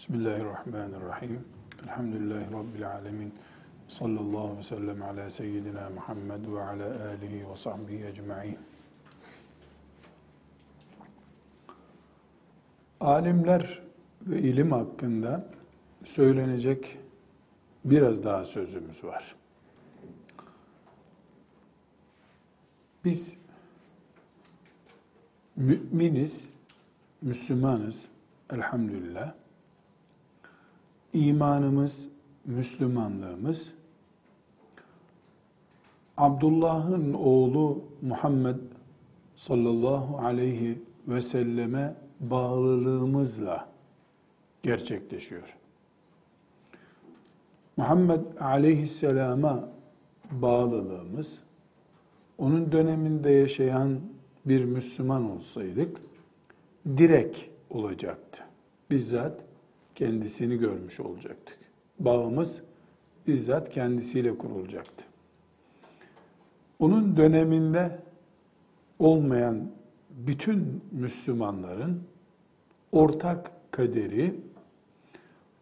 Bismillahirrahmanirrahim. Elhamdülillahi Rabbil alemin. Sallallahu aleyhi ve sellem ala seyyidina Muhammed ve ala alihi ve sahbihi ecma'in. Alimler ve ilim hakkında söylenecek biraz daha sözümüz var. Biz müminiz, Müslümanız elhamdülillah. İmanımız, Müslümanlığımız Abdullah'ın oğlu Muhammed sallallahu aleyhi ve selleme bağlılığımızla gerçekleşiyor. Muhammed aleyhisselama bağlılığımız, onun döneminde yaşayan bir Müslüman olsaydık, direkt olacaktı. Bizzat kendisini görmüş olacaktık. Bağımız bizzat kendisiyle kurulacaktı. Onun döneminde olmayan bütün Müslümanların ortak kaderi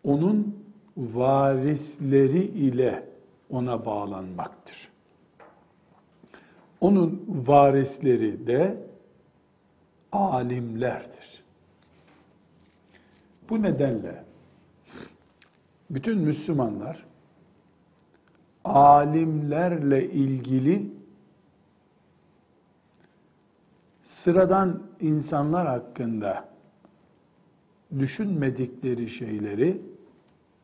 onun varisleri ile ona bağlanmaktır. Onun varisleri de alimlerdir. Bu nedenle bütün Müslümanlar alimlerle ilgili sıradan insanlar hakkında düşünmedikleri şeyleri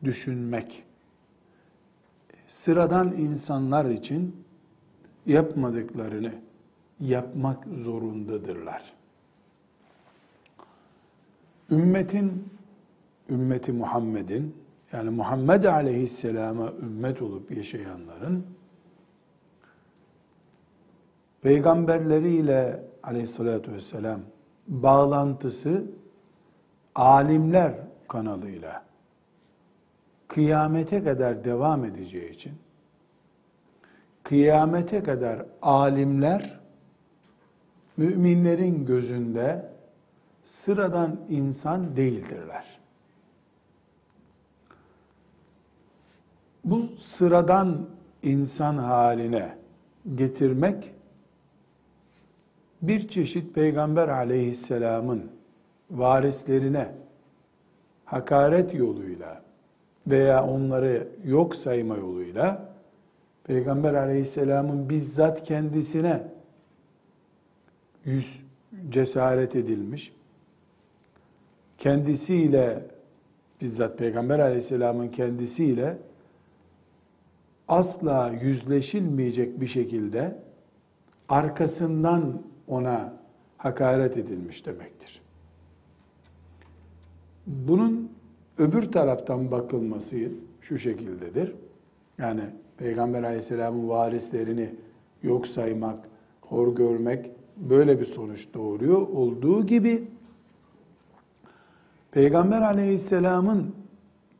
düşünmek, sıradan insanlar için yapmadıklarını yapmak zorundadırlar. Ümmetin, ümmeti Muhammed'in yani Muhammed Aleyhisselam'a ümmet olup yaşayanların peygamberleriyle aleyhissalatü vesselam bağlantısı alimler kanalıyla kıyamete kadar devam edeceği için kıyamete kadar alimler müminlerin gözünde sıradan insan değildirler. Bu sıradan insan haline getirmek bir çeşit Peygamber aleyhisselamın varislerine hakaret yoluyla veya onları yok sayma yoluyla Peygamber aleyhisselamın bizzat kendisine yüz cesaret edilmiş, kendisiyle bizzat Peygamber aleyhisselamın kendisiyle asla yüzleşilmeyecek bir şekilde arkasından ona hakaret edilmiş demektir. Bunun öbür taraftan bakılması şu şekildedir. Yani Peygamber aleyhisselamın varislerini yok saymak, hor görmek böyle bir sonuç doğuruyor. Olduğu gibi Peygamber aleyhisselamın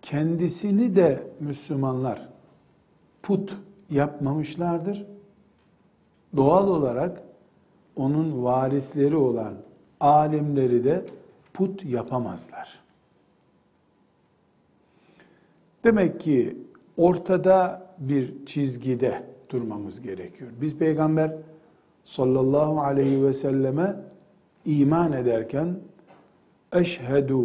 kendisini de Müslümanlar put yapmamışlardır. Doğal olarak onun varisleri olan alimleri de put yapamazlar. Demek ki ortada bir çizgide durmamız gerekiyor. Biz peygamber sallallahu aleyhi ve selleme iman ederken eşhedü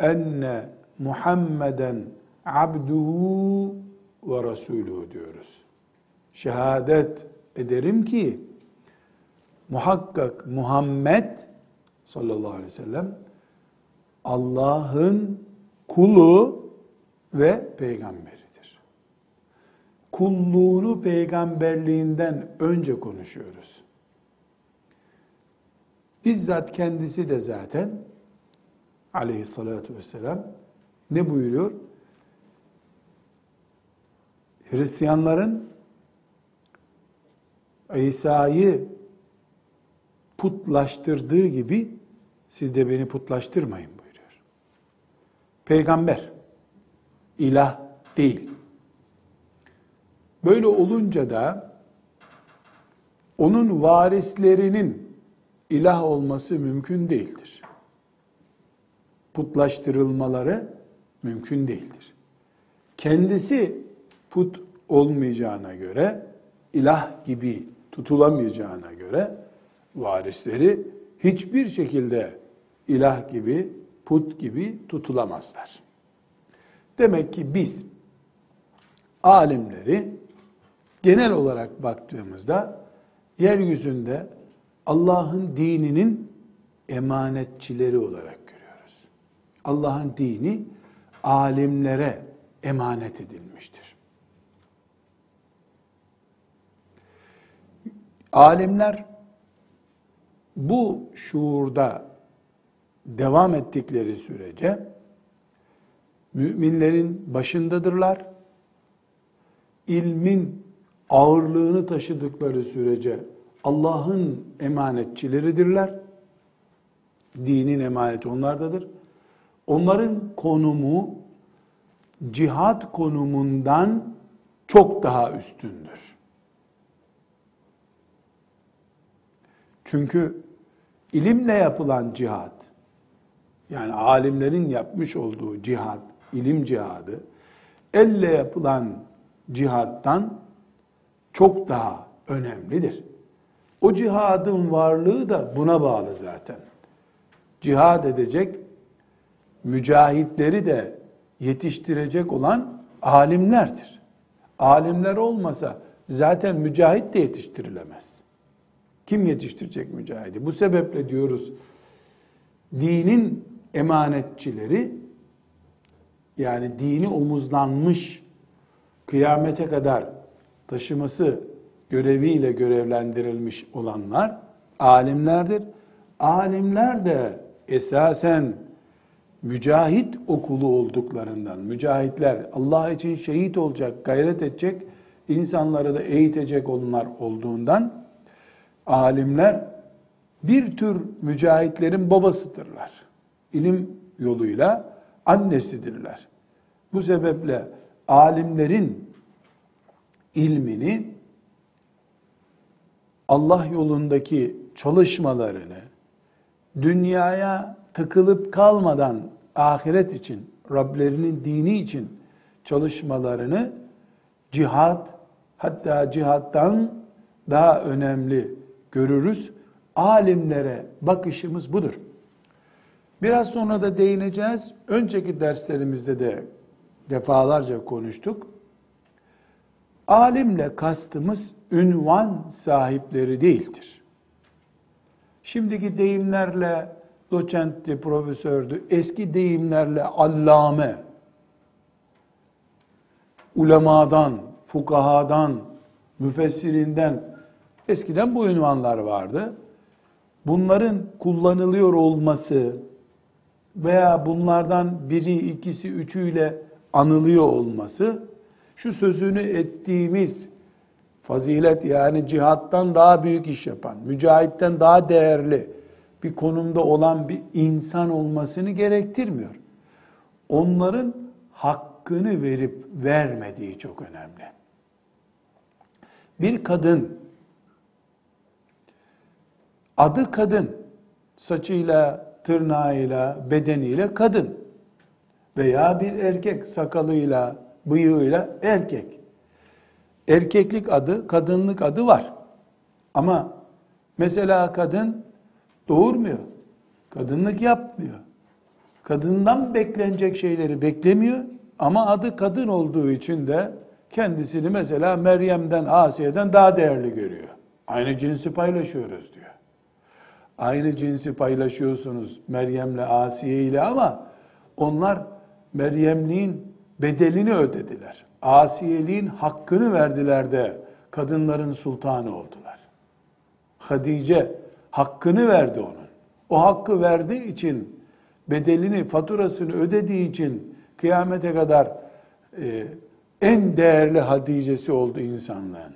enne Muhammeden abduhu ve Resulü diyoruz. Şehadet ederim ki muhakkak Muhammed sallallahu aleyhi ve sellem Allah'ın kulu ve peygamberidir. Kulluğunu peygamberliğinden önce konuşuyoruz. Bizzat kendisi de zaten aleyhissalatü vesselam ne buyuruyor? Hristiyanların İsa'yı putlaştırdığı gibi siz de beni putlaştırmayın buyuruyor. Peygamber, ilah değil. Böyle olunca da onun varislerinin ilah olması mümkün değildir. Putlaştırılmaları Mümkün değildir. Kendisi put olmayacağına göre, ilah gibi tutulamayacağına göre varisleri hiçbir şekilde ilah gibi, put gibi tutulamazlar. Demek ki biz alimleri genel olarak baktığımızda yeryüzünde Allah'ın dininin emanetçileri olarak görüyoruz. Allah'ın dini alimlere emanet edilmiştir. Alimler bu şuurda devam ettikleri sürece müminlerin başındadırlar. İlmin ağırlığını taşıdıkları sürece Allah'ın emanetçileridirler. Dinin emaneti onlardadır. Onların konumu cihat konumundan çok daha üstündür. Çünkü ilimle yapılan cihat, yani alimlerin yapmış olduğu cihat, ilim cihadı, elle yapılan cihattan çok daha önemlidir. O cihadın varlığı da buna bağlı zaten. Cihad edecek, mücahitleri de yetiştirecek olan alimlerdir. Alimler olmasa zaten mücahit de yetiştirilemez. Kim yetiştirecek mücahidi? Bu sebeple diyoruz dinin emanetçileri yani dini omuzlanmış kıyamete kadar taşıması göreviyle görevlendirilmiş olanlar alimlerdir. Alimler de esasen mücahit okulu olduklarından, mücahitler Allah için şehit olacak, gayret edecek, insanları da eğitecek onlar olduğundan alimler bir tür mücahitlerin babasıdırlar. İlim yoluyla annesidirler. Bu sebeple alimlerin ilmini Allah yolundaki çalışmalarını dünyaya tıkılıp kalmadan ahiret için, Rablerinin dini için çalışmalarını cihat hatta cihattan daha önemli görürüz. Alimlere bakışımız budur. Biraz sonra da değineceğiz. Önceki derslerimizde de defalarca konuştuk. Alimle kastımız ünvan sahipleri değildir. Şimdiki deyimlerle doçentti, profesördü, eski deyimlerle allame, ulemadan, fukahadan, müfessirinden eskiden bu ünvanlar vardı. Bunların kullanılıyor olması veya bunlardan biri, ikisi, üçüyle anılıyor olması şu sözünü ettiğimiz fazilet yani cihattan daha büyük iş yapan, mücahitten daha değerli bir konumda olan bir insan olmasını gerektirmiyor. Onların hakkını verip vermediği çok önemli. Bir kadın adı kadın, saçıyla, tırnağıyla, bedeniyle kadın veya bir erkek sakalıyla, bıyığıyla erkek. Erkeklik adı, kadınlık adı var. Ama mesela kadın doğurmuyor. Kadınlık yapmıyor. Kadından beklenecek şeyleri beklemiyor ama adı kadın olduğu için de kendisini mesela Meryem'den, Asiye'den daha değerli görüyor. Aynı cinsi paylaşıyoruz diyor. Aynı cinsi paylaşıyorsunuz Meryem'le, Asiye ile ama onlar Meryemliğin bedelini ödediler. Asiyeliğin hakkını verdiler de kadınların sultanı oldular. Hadice hakkını verdi onun. O hakkı verdiği için bedelini, faturasını ödediği için kıyamete kadar e, en değerli Hadice'si oldu insanlığın.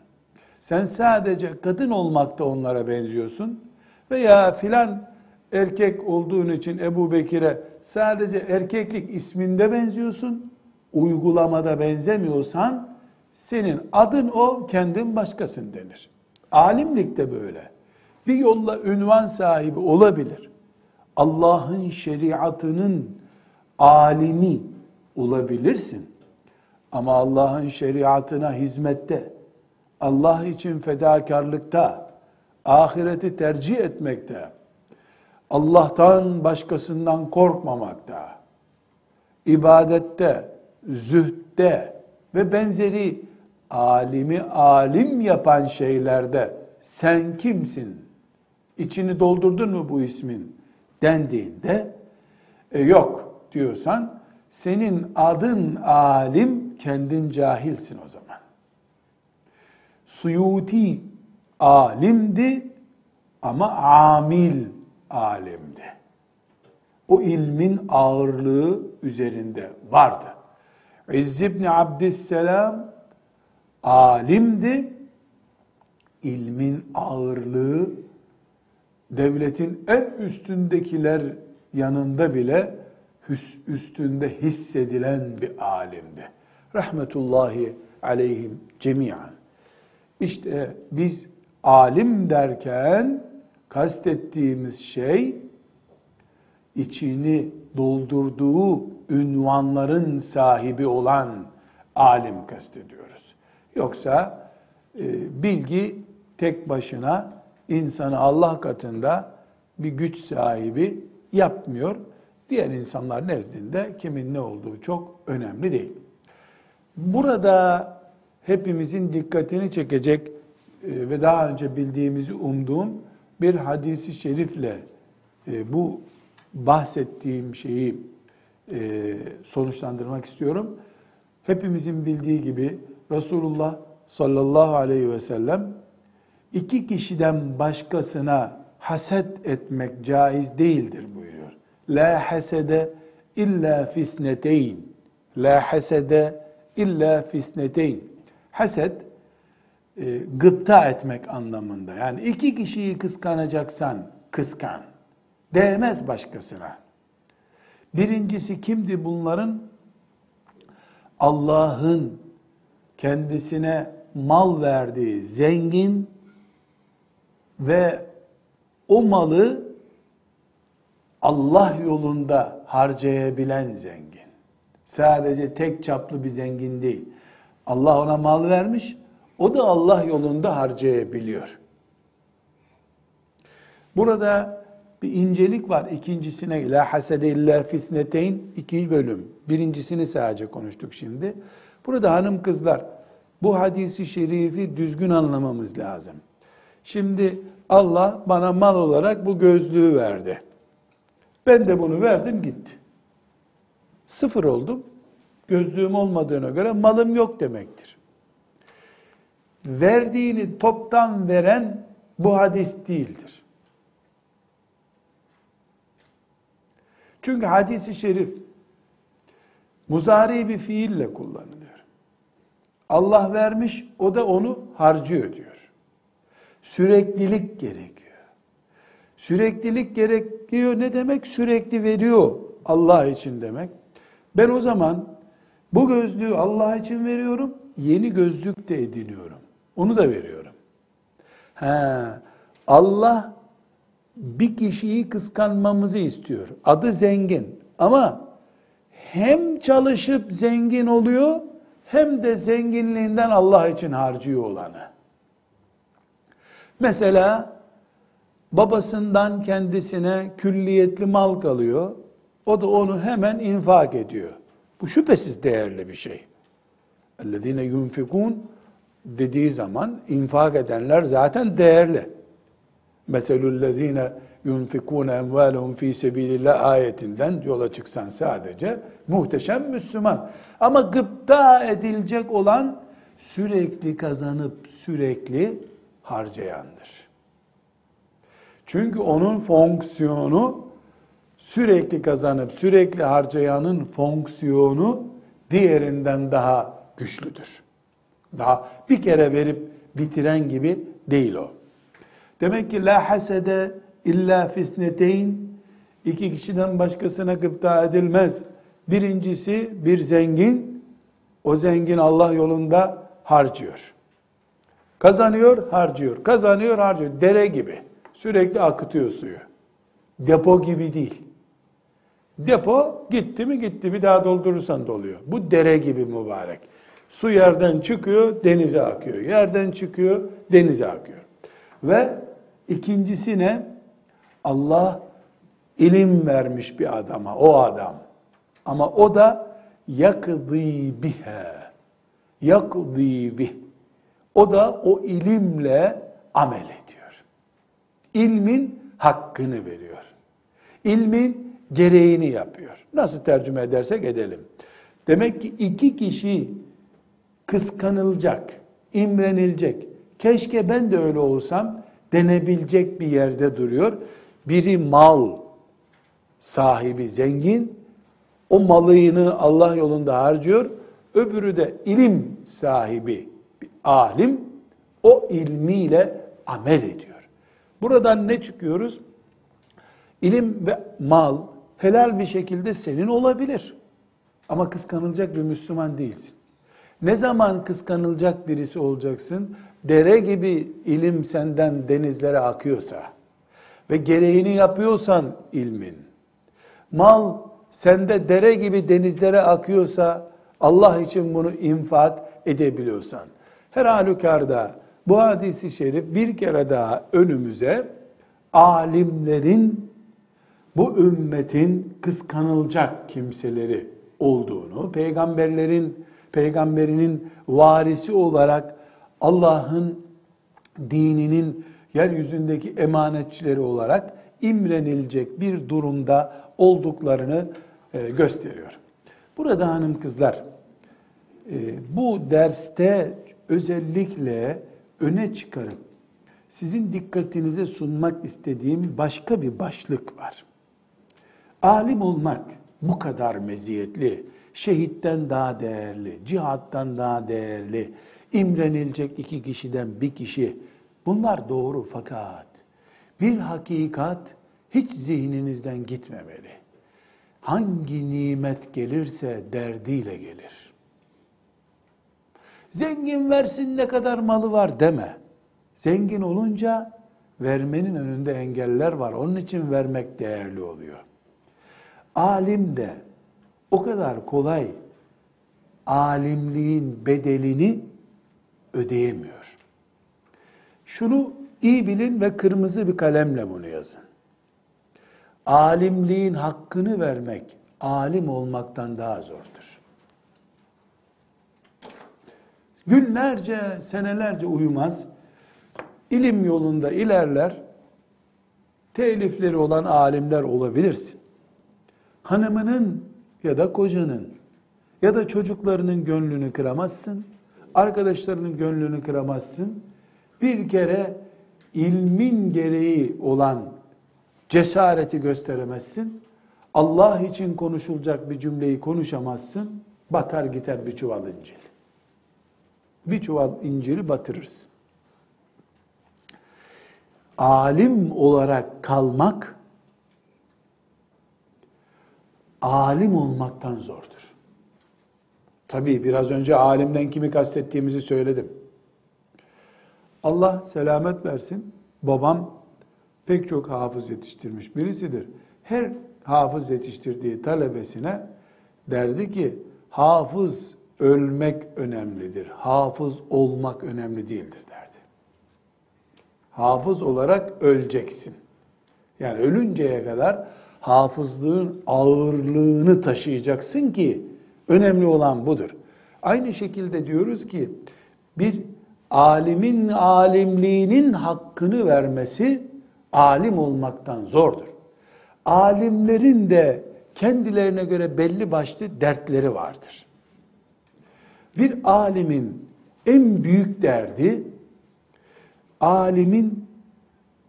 Sen sadece kadın olmakta onlara benziyorsun veya filan erkek olduğun için Ebu Bekir'e sadece erkeklik isminde benziyorsun, uygulamada benzemiyorsan senin adın o, kendin başkasın denir. Alimlik de böyle. Bir yolla ünvan sahibi olabilir. Allah'ın şeriatının alimi olabilirsin. Ama Allah'ın şeriatına hizmette, Allah için fedakarlıkta, ahireti tercih etmekte, Allah'tan başkasından korkmamakta, ibadette, zühtte ve benzeri alimi alim yapan şeylerde sen kimsin? İçini doldurdun mu bu ismin dendiğinde e, yok diyorsan senin adın alim kendin cahilsin o zaman. Suyuti alimdi ama amil alemdi. O ilmin ağırlığı üzerinde vardı. İzz ibn Abdüsselam alimdi. İlmin ağırlığı devletin en üstündekiler yanında bile üstünde hissedilen bir alimdi. Rahmetullahi aleyhim cemiyen. İşte biz alim derken kastettiğimiz şey içini doldurduğu ünvanların sahibi olan alim kastediyoruz. Yoksa e, bilgi tek başına insanı Allah katında bir güç sahibi yapmıyor. Diğer insanlar nezdinde kimin ne olduğu çok önemli değil. Burada hepimizin dikkatini çekecek ve daha önce bildiğimizi umduğum bir hadisi şerifle e, bu bahsettiğim şeyi e, sonuçlandırmak istiyorum. Hepimizin bildiği gibi Resulullah sallallahu aleyhi ve sellem iki kişiden başkasına haset etmek caiz değildir buyuruyor. La hasede illa fisneteyn. La hasede illa fisneteyn. Haset e, gıpta etmek anlamında. Yani iki kişiyi kıskanacaksan kıskan. Değmez başkasına. Birincisi kimdi bunların? Allah'ın kendisine mal verdiği zengin ve o malı Allah yolunda harcayabilen zengin. Sadece tek çaplı bir zengin değil. Allah ona mal vermiş, o da Allah yolunda harcayabiliyor. Burada bir incelik var ikincisine. La hasede illa fitneteyn iki bölüm. Birincisini sadece konuştuk şimdi. Burada hanım kızlar bu hadisi şerifi düzgün anlamamız lazım. Şimdi Allah bana mal olarak bu gözlüğü verdi. Ben de bunu verdim gitti. Sıfır oldum. Gözlüğüm olmadığına göre malım yok demektir. Verdiğini toptan veren bu hadis değildir. Çünkü hadisi şerif muzari bir fiille kullanılıyor. Allah vermiş, o da onu harcıyor diyor. Süreklilik gerekiyor. Süreklilik gerekiyor ne demek? Sürekli veriyor Allah için demek. Ben o zaman bu gözlüğü Allah için veriyorum, yeni gözlük de ediniyorum. Onu da veriyorum. Ha, Allah bir kişiyi kıskanmamızı istiyor. Adı zengin ama hem çalışıp zengin oluyor hem de zenginliğinden Allah için harcıyor olanı. Mesela babasından kendisine külliyetli mal kalıyor. O da onu hemen infak ediyor. Bu şüphesiz değerli bir şey. اَلَّذ۪ينَ يُنْفِقُونَ dediği zaman infak edenler zaten değerli. Meselüllezine yunfikune emvalehum fi sebilillah ayetinden yola çıksan sadece muhteşem Müslüman. Ama gıpta edilecek olan sürekli kazanıp sürekli harcayandır. Çünkü onun fonksiyonu sürekli kazanıp sürekli harcayanın fonksiyonu diğerinden daha güçlüdür. Daha bir kere verip bitiren gibi değil o. Demek ki la hasede illa fisneteyn iki kişiden başkasına gıpta edilmez. Birincisi bir zengin, o zengin Allah yolunda harcıyor. Kazanıyor, harcıyor. Kazanıyor, harcıyor. Dere gibi. Sürekli akıtıyor suyu. Depo gibi değil. Depo gitti mi gitti bir daha doldurursan doluyor. Bu dere gibi mübarek. Su yerden çıkıyor, denize akıyor. Yerden çıkıyor, denize akıyor. Ve ikincisi ne? Allah ilim vermiş bir adama, o adam. Ama o da yakdı biha. Yakdı bih. O da o ilimle amel ediyor. İlmin hakkını veriyor. İlmin gereğini yapıyor. Nasıl tercüme edersek edelim. Demek ki iki kişi kıskanılacak, imrenilecek. Keşke ben de öyle olsam denebilecek bir yerde duruyor. Biri mal sahibi zengin, o malını Allah yolunda harcıyor. Öbürü de ilim sahibi, bir alim, o ilmiyle amel ediyor. Buradan ne çıkıyoruz? İlim ve mal helal bir şekilde senin olabilir. Ama kıskanılacak bir Müslüman değilsin. Ne zaman kıskanılacak birisi olacaksın? Dere gibi ilim senden denizlere akıyorsa ve gereğini yapıyorsan ilmin, mal sende dere gibi denizlere akıyorsa Allah için bunu infak edebiliyorsan. Her halükarda bu hadisi şerif bir kere daha önümüze alimlerin bu ümmetin kıskanılacak kimseleri olduğunu, peygamberlerin peygamberinin varisi olarak Allah'ın dininin yeryüzündeki emanetçileri olarak imrenilecek bir durumda olduklarını e, gösteriyor. Burada hanım kızlar e, bu derste özellikle öne çıkarıp sizin dikkatinize sunmak istediğim başka bir başlık var. Alim olmak bu kadar meziyetli, şehitten daha değerli, cihattan daha değerli, imrenilecek iki kişiden bir kişi. Bunlar doğru fakat bir hakikat hiç zihninizden gitmemeli. Hangi nimet gelirse derdiyle gelir. Zengin versin ne kadar malı var deme. Zengin olunca vermenin önünde engeller var. Onun için vermek değerli oluyor. Alim de o kadar kolay alimliğin bedelini ödeyemiyor. Şunu iyi bilin ve kırmızı bir kalemle bunu yazın. Alimliğin hakkını vermek alim olmaktan daha zordur. Günlerce, senelerce uyumaz, ilim yolunda ilerler, telifleri olan alimler olabilirsin. Hanımının ya da kocanın ya da çocuklarının gönlünü kıramazsın, arkadaşlarının gönlünü kıramazsın. Bir kere ilmin gereği olan cesareti gösteremezsin. Allah için konuşulacak bir cümleyi konuşamazsın. Batar gider bir çuval incil. Bir çuval inciri batırırsın. Alim olarak kalmak alim olmaktan zordur. Tabii biraz önce alimden kimi kastettiğimizi söyledim. Allah selamet versin. Babam pek çok hafız yetiştirmiş birisidir. Her hafız yetiştirdiği talebesine derdi ki hafız ölmek önemlidir. Hafız olmak önemli değildir derdi. Hafız olarak öleceksin. Yani ölünceye kadar hafızlığın ağırlığını taşıyacaksın ki önemli olan budur. Aynı şekilde diyoruz ki bir alimin alimliğinin hakkını vermesi alim olmaktan zordur. Alimlerin de kendilerine göre belli başlı dertleri vardır. Bir alimin en büyük derdi alimin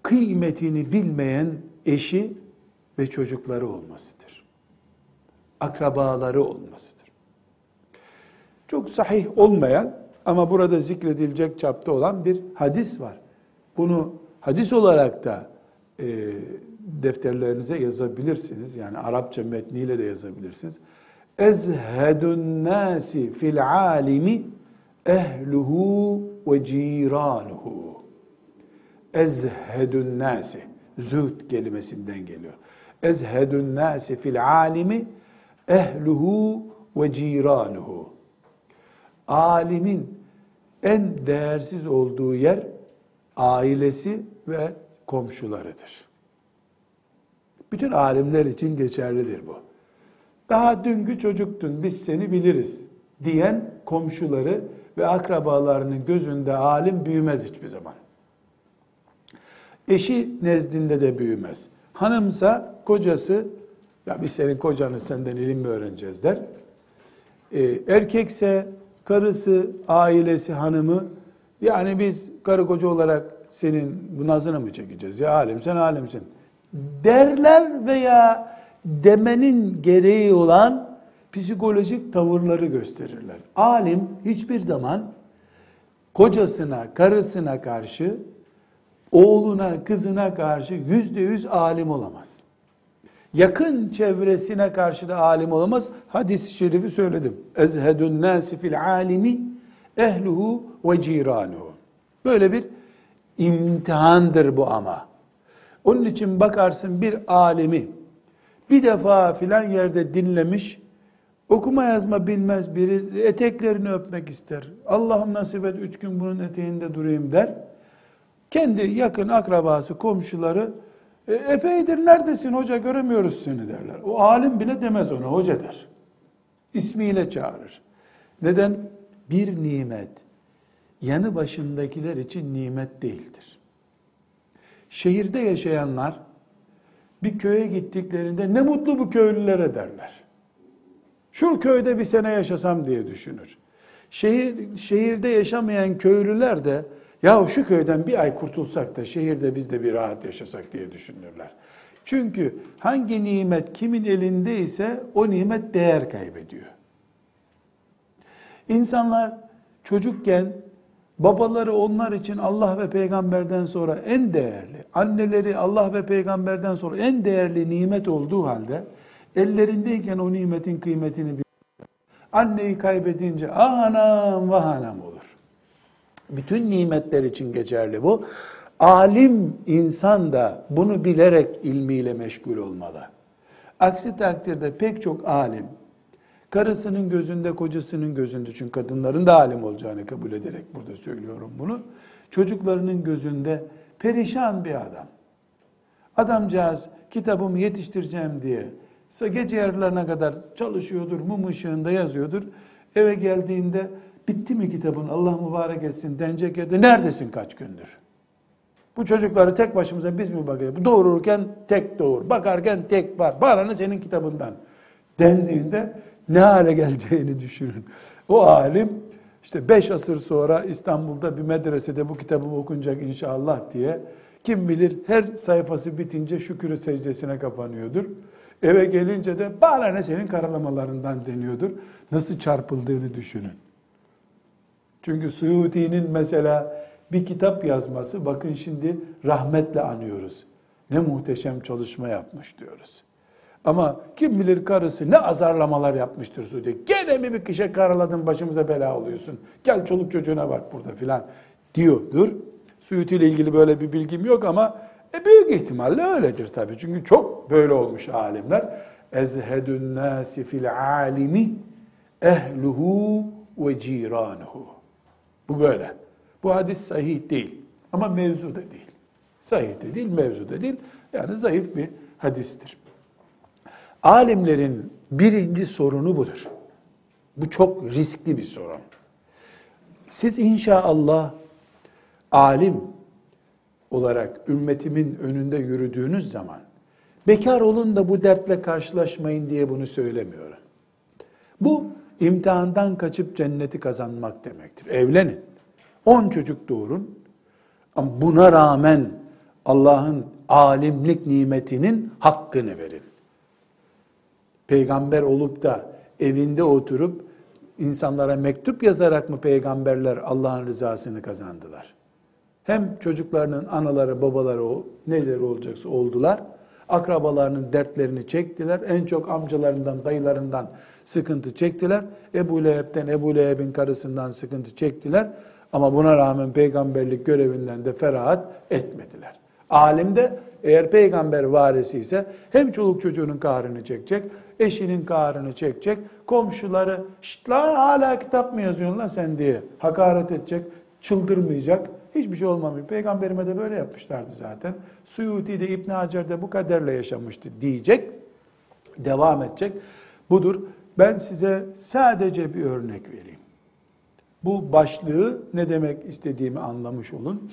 kıymetini bilmeyen eşi ve çocukları olmasıdır. Akrabaları olmasıdır. Çok sahih olmayan ama burada zikredilecek çapta olan bir hadis var. Bunu hadis olarak da e, defterlerinize yazabilirsiniz. Yani Arapça metniyle de yazabilirsiniz. Ezhedun nasi fil alimi ehluhu ve ciranuhu. Ezhedun nasi. Zühd kelimesinden geliyor. Ezhedun nasi fil alimi ehluhu ve ciranuhu. Alimin en değersiz olduğu yer ailesi ve komşularıdır. Bütün alimler için geçerlidir bu. Daha dünkü çocuktun biz seni biliriz diyen komşuları ve akrabalarının gözünde alim büyümez hiçbir zaman. Eşi nezdinde de büyümez. Hanımsa kocası ya biz senin kocanı senden ilim mi öğreneceğiz der. Ee, erkekse karısı, ailesi, hanımı yani biz karı koca olarak senin bu nazını mı çekeceğiz? Ya alim sen alimsin. Derler veya demenin gereği olan psikolojik tavırları gösterirler. Alim hiçbir zaman kocasına, karısına karşı, oğluna, kızına karşı yüzde yüz alim olamaz. Yakın çevresine karşı da alim olamaz. Hadis-i şerifi söyledim. Ezhedun nasi fil alimi ehluhu ve ciranuhu. Böyle bir imtihandır bu ama. Onun için bakarsın bir alimi bir defa filan yerde dinlemiş, okuma yazma bilmez biri eteklerini öpmek ister. Allah'ım nasip et üç gün bunun eteğinde durayım der. Kendi yakın akrabası, komşuları e, epeydir neredesin hoca göremiyoruz seni derler. O alim bile demez ona hoca der. İsmiyle çağırır. Neden? Bir nimet yanı başındakiler için nimet değildir. Şehirde yaşayanlar bir köye gittiklerinde ne mutlu bu köylülere derler. Şu köyde bir sene yaşasam diye düşünür. Şehir, şehirde yaşamayan köylüler de ya şu köyden bir ay kurtulsak da şehirde biz de bir rahat yaşasak diye düşünürler. Çünkü hangi nimet kimin elindeyse o nimet değer kaybediyor. İnsanlar çocukken babaları onlar için Allah ve peygamberden sonra en değerli, anneleri Allah ve peygamberden sonra en değerli nimet olduğu halde ellerindeyken o nimetin kıymetini bir Anneyi kaybedince ah anam vah anam olur. Bütün nimetler için geçerli bu. Alim insan da bunu bilerek ilmiyle meşgul olmalı. Aksi takdirde pek çok alim, karısının gözünde, kocasının gözünde, çünkü kadınların da alim olacağını kabul ederek burada söylüyorum bunu. Çocuklarının gözünde perişan bir adam. Adamcağız kitabımı yetiştireceğim diye gece yarılarına kadar çalışıyordur, mum ışığında yazıyordur. Eve geldiğinde bitti mi kitabın Allah mübarek etsin denecek da neredesin kaç gündür? Bu çocukları tek başımıza biz mi bakıyoruz? Doğururken tek doğur, bakarken tek var. Bana ne senin kitabından dendiğinde ne hale geleceğini düşünün. O alim işte beş asır sonra İstanbul'da bir medresede bu kitabı okunacak inşallah diye kim bilir her sayfası bitince şükür secdesine kapanıyordur. Eve gelince de bana ne senin karalamalarından deniyordur. Nasıl çarpıldığını düşünün. Çünkü Suyuti'nin mesela bir kitap yazması, bakın şimdi rahmetle anıyoruz. Ne muhteşem çalışma yapmış diyoruz. Ama kim bilir karısı ne azarlamalar yapmıştır Suudi. Gene mi bir kişe karaladın başımıza bela oluyorsun. Gel çoluk çocuğuna bak burada filan diyordur. Suyuti ile ilgili böyle bir bilgim yok ama e büyük ihtimalle öyledir tabii. Çünkü çok böyle olmuş alimler. Ezhedun nasi fil alimi ehluhu ve ciranuhu. Bu böyle. Bu hadis sahih değil. Ama mevzu da değil. Sahih de değil, mevzu da değil. Yani zayıf bir hadistir. Alimlerin birinci sorunu budur. Bu çok riskli bir sorun. Siz inşallah alim olarak ümmetimin önünde yürüdüğünüz zaman bekar olun da bu dertle karşılaşmayın diye bunu söylemiyorum. Bu imtihandan kaçıp cenneti kazanmak demektir. Evlenin. On çocuk doğurun. Ama buna rağmen Allah'ın alimlik nimetinin hakkını verin. Peygamber olup da evinde oturup insanlara mektup yazarak mı peygamberler Allah'ın rızasını kazandılar? Hem çocuklarının anaları, babaları o neler olacaksa oldular. Akrabalarının dertlerini çektiler. En çok amcalarından, dayılarından sıkıntı çektiler. Ebu Leheb'den, Ebu Leheb'in karısından sıkıntı çektiler. Ama buna rağmen peygamberlik görevinden de ferahat etmediler. Alim de eğer peygamber varisi ise hem çoluk çocuğunun kahrını çekecek, eşinin kahrını çekecek, komşuları lan hala kitap mı yazıyorsun lan sen diye hakaret edecek, çıldırmayacak. Hiçbir şey olmamış. Peygamberime de böyle yapmışlardı zaten. Suyuti de İbn Hacer de bu kaderle yaşamıştı diyecek. Devam edecek. Budur. Ben size sadece bir örnek vereyim. Bu başlığı ne demek istediğimi anlamış olun.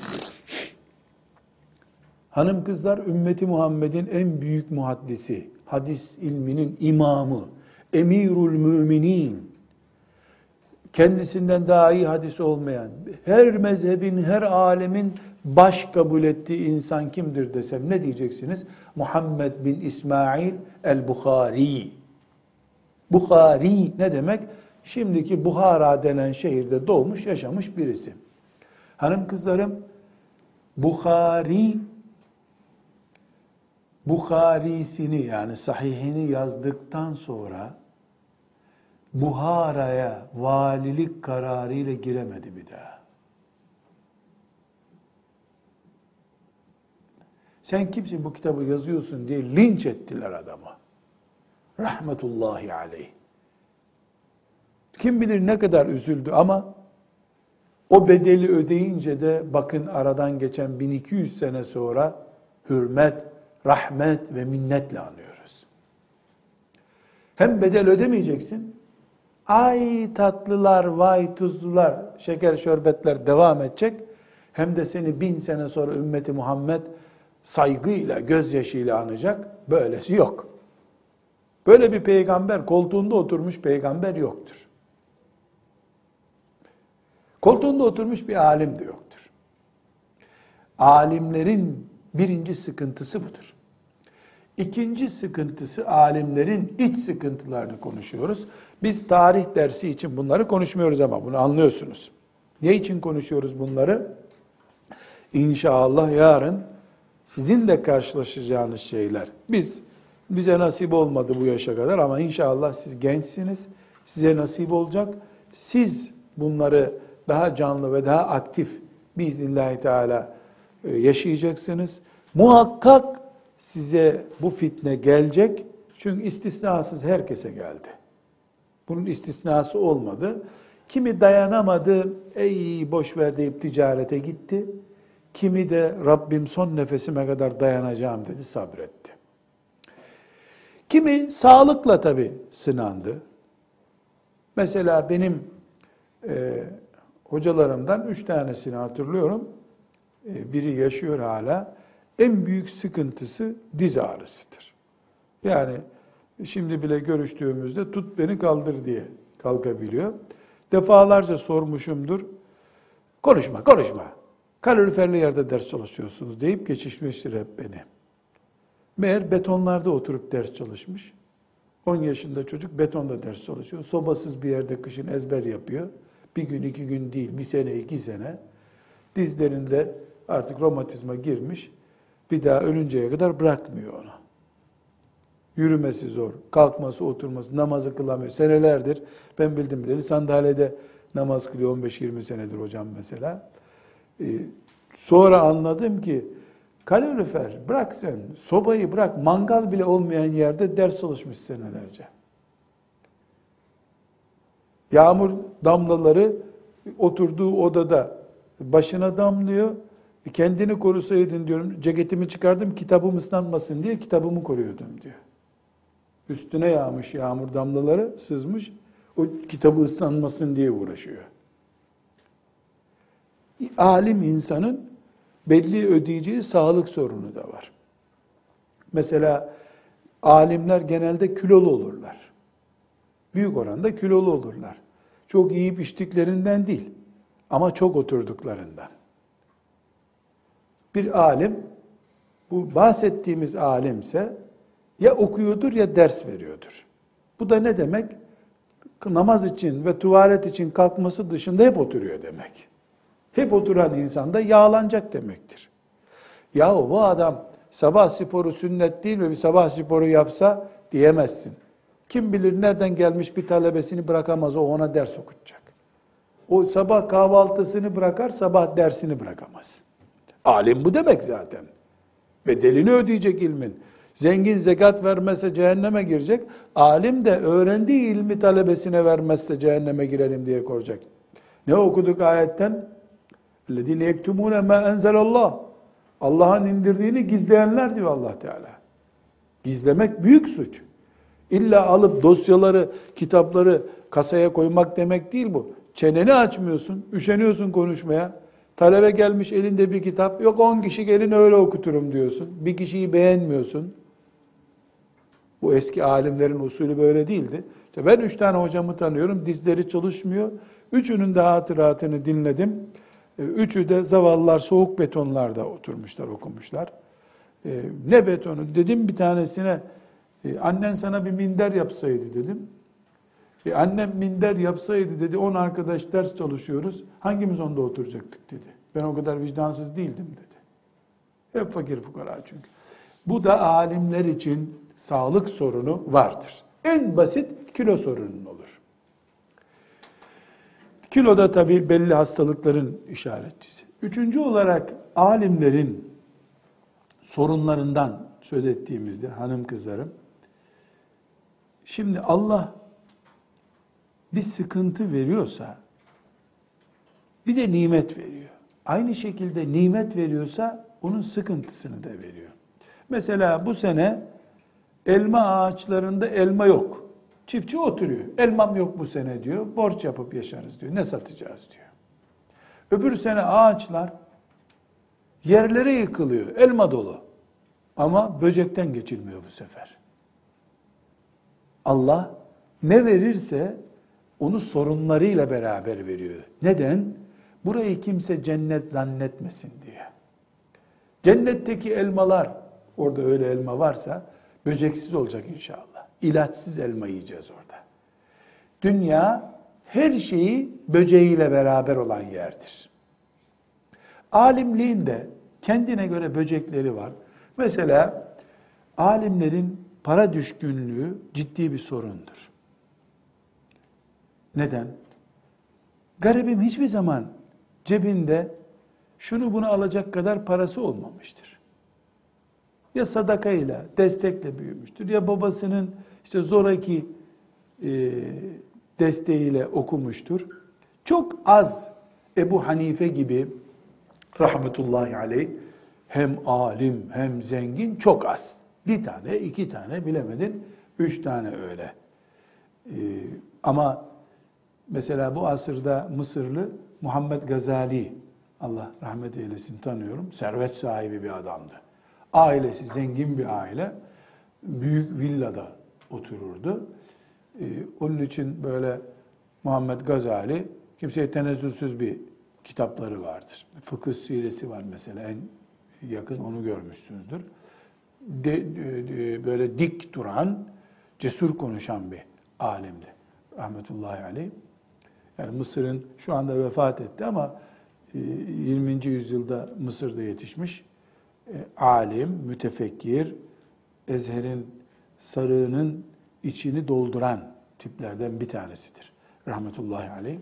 Hanım kızlar ümmeti Muhammed'in en büyük muhaddisi, hadis ilminin imamı, emirul müminin, kendisinden daha iyi hadis olmayan, her mezhebin, her alemin baş kabul ettiği insan kimdir desem ne diyeceksiniz? Muhammed bin İsmail el-Bukhari. Bukhari ne demek? Şimdiki Buhara denen şehirde doğmuş, yaşamış birisi. Hanım kızlarım, Bukhari Buharisini yani sahihini yazdıktan sonra Buhara'ya valilik kararıyla giremedi bir daha. Sen kimsin bu kitabı yazıyorsun diye linç ettiler adamı. Rahmetullahi aleyh. Kim bilir ne kadar üzüldü ama o bedeli ödeyince de bakın aradan geçen 1200 sene sonra hürmet, rahmet ve minnetle anıyoruz. Hem bedel ödemeyeceksin, ay tatlılar, vay tuzlular, şeker şörbetler devam edecek, hem de seni bin sene sonra ümmeti Muhammed saygıyla, gözyaşıyla anacak, böylesi yok. Böyle bir peygamber, koltuğunda oturmuş peygamber yoktur. Koltuğunda oturmuş bir alim de yoktur. Alimlerin birinci sıkıntısı budur. İkinci sıkıntısı alimlerin iç sıkıntılarını konuşuyoruz. Biz tarih dersi için bunları konuşmuyoruz ama bunu anlıyorsunuz. Ne için konuşuyoruz bunları? İnşallah yarın sizin de karşılaşacağınız şeyler. Biz bize nasip olmadı bu yaşa kadar ama inşallah siz gençsiniz. Size nasip olacak. Siz bunları daha canlı ve daha aktif biiznillahü teala e, yaşayacaksınız. Muhakkak size bu fitne gelecek. Çünkü istisnasız herkese geldi. Bunun istisnası olmadı. Kimi dayanamadı, ey boş ver deyip ticarete gitti. Kimi de Rabbim son nefesime kadar dayanacağım dedi, sabretti. Kimi sağlıkla tabi sınandı. Mesela benim e, hocalarımdan üç tanesini hatırlıyorum. E, biri yaşıyor hala. En büyük sıkıntısı diz ağrısıdır. Yani şimdi bile görüştüğümüzde tut beni kaldır diye kalkabiliyor. Defalarca sormuşumdur. Konuşma, konuşma. Kaloriferli yerde ders çalışıyorsunuz deyip geçişmiştir hep beni. Meğer betonlarda oturup ders çalışmış. 10 yaşında çocuk betonda ders çalışıyor. Sobasız bir yerde kışın ezber yapıyor. Bir gün, iki gün değil, bir sene, iki sene. Dizlerinde artık romatizma girmiş. Bir daha ölünceye kadar bırakmıyor onu. Yürümesi zor, kalkması, oturması, namazı kılamıyor. Senelerdir ben bildim bileli sandalyede namaz kılıyor 15-20 senedir hocam mesela. Ee, sonra anladım ki kalorifer bırak sen, sobayı bırak, mangal bile olmayan yerde ders çalışmış senelerce. Yağmur damlaları oturduğu odada başına damlıyor. Kendini korusaydın diyorum, ceketimi çıkardım kitabım ıslanmasın diye kitabımı koruyordum diyor. Üstüne yağmış yağmur damlaları sızmış, o kitabı ıslanmasın diye uğraşıyor. Alim insanın belli ödeyeceği sağlık sorunu da var. Mesela alimler genelde kilolu olurlar. Büyük oranda kilolu olurlar. Çok yiyip içtiklerinden değil ama çok oturduklarından. Bir alim, bu bahsettiğimiz alimse ya okuyordur ya ders veriyordur. Bu da ne demek? Namaz için ve tuvalet için kalkması dışında hep oturuyor demek. Hep oturan insan da yağlanacak demektir. Yahu bu adam sabah sporu sünnet değil mi bir sabah sporu yapsa diyemezsin. Kim bilir nereden gelmiş bir talebesini bırakamaz o ona ders okutacak. O sabah kahvaltısını bırakar sabah dersini bırakamaz. Alim bu demek zaten. Bedelini ödeyecek ilmin. Zengin zekat vermezse cehenneme girecek. Alim de öğrendiği ilmi talebesine vermezse cehenneme girelim diye korkacak. Ne okuduk ayetten? اَلَّذ۪ينَ يَكْتُمُونَ مَا اَنْزَلَ اللّٰهِ Allah'ın indirdiğini gizleyenler diyor allah Teala. Gizlemek büyük suç. İlla alıp dosyaları, kitapları kasaya koymak demek değil bu. Çeneni açmıyorsun, üşeniyorsun konuşmaya. Talebe gelmiş elinde bir kitap, yok on kişi gelin öyle okuturum diyorsun. Bir kişiyi beğenmiyorsun. Bu eski alimlerin usulü böyle değildi. İşte ben üç tane hocamı tanıyorum, dizleri çalışmıyor. Üçünün de hatıratını dinledim. E, üçü de zavallılar soğuk betonlarda oturmuşlar, okumuşlar. E, ne betonu? Dedim bir tanesine, e, annen sana bir minder yapsaydı dedim. E, annem minder yapsaydı dedi, on arkadaş ders çalışıyoruz, hangimiz onda oturacaktık dedi. Ben o kadar vicdansız değildim dedi. Hep fakir fukara çünkü. Bu da alimler için sağlık sorunu vardır. En basit kilo sorunun olur. Kilo da tabi belli hastalıkların işaretçisi. Üçüncü olarak alimlerin sorunlarından söz ettiğimizde hanım kızlarım, şimdi Allah bir sıkıntı veriyorsa bir de nimet veriyor. Aynı şekilde nimet veriyorsa onun sıkıntısını da veriyor. Mesela bu sene elma ağaçlarında elma yok. Çiftçi oturuyor. Elmam yok bu sene diyor. Borç yapıp yaşarız diyor. Ne satacağız diyor. Öbür sene ağaçlar yerlere yıkılıyor. Elma dolu. Ama böcekten geçilmiyor bu sefer. Allah ne verirse onu sorunlarıyla beraber veriyor. Neden? Burayı kimse cennet zannetmesin diye. Cennetteki elmalar, orada öyle elma varsa böceksiz olacak inşallah. İlaçsız elma yiyeceğiz orada. Dünya her şeyi böceğiyle beraber olan yerdir. Alimliğin de kendine göre böcekleri var. Mesela alimlerin para düşkünlüğü ciddi bir sorundur. Neden? Garibim hiçbir zaman cebinde şunu bunu alacak kadar parası olmamıştır. Ya sadakayla, destekle büyümüştür ya babasının işte zoraki e, desteğiyle okumuştur. Çok az Ebu Hanife gibi rahmetullahi aleyh hem alim hem zengin çok az. Bir tane, iki tane bilemedin, üç tane öyle. Ee, ama mesela bu asırda Mısırlı Muhammed Gazali, Allah rahmet eylesin tanıyorum, servet sahibi bir adamdı. Ailesi zengin bir aile, büyük villada otururdu. Ee, onun için böyle Muhammed Gazali kimseye tenezzülsüz bir kitapları vardır. Fıkıh siresi var mesela en yakın onu görmüşsünüzdür. De, de, de, böyle dik duran, cesur konuşan bir alimdi. Rahmetullahi aleyh. Yani Mısır'ın şu anda vefat etti ama 20. E, yüzyılda Mısır'da yetişmiş alim, mütefekkir, Ezher'in sarığının içini dolduran tiplerden bir tanesidir. Rahmetullahi aleyh.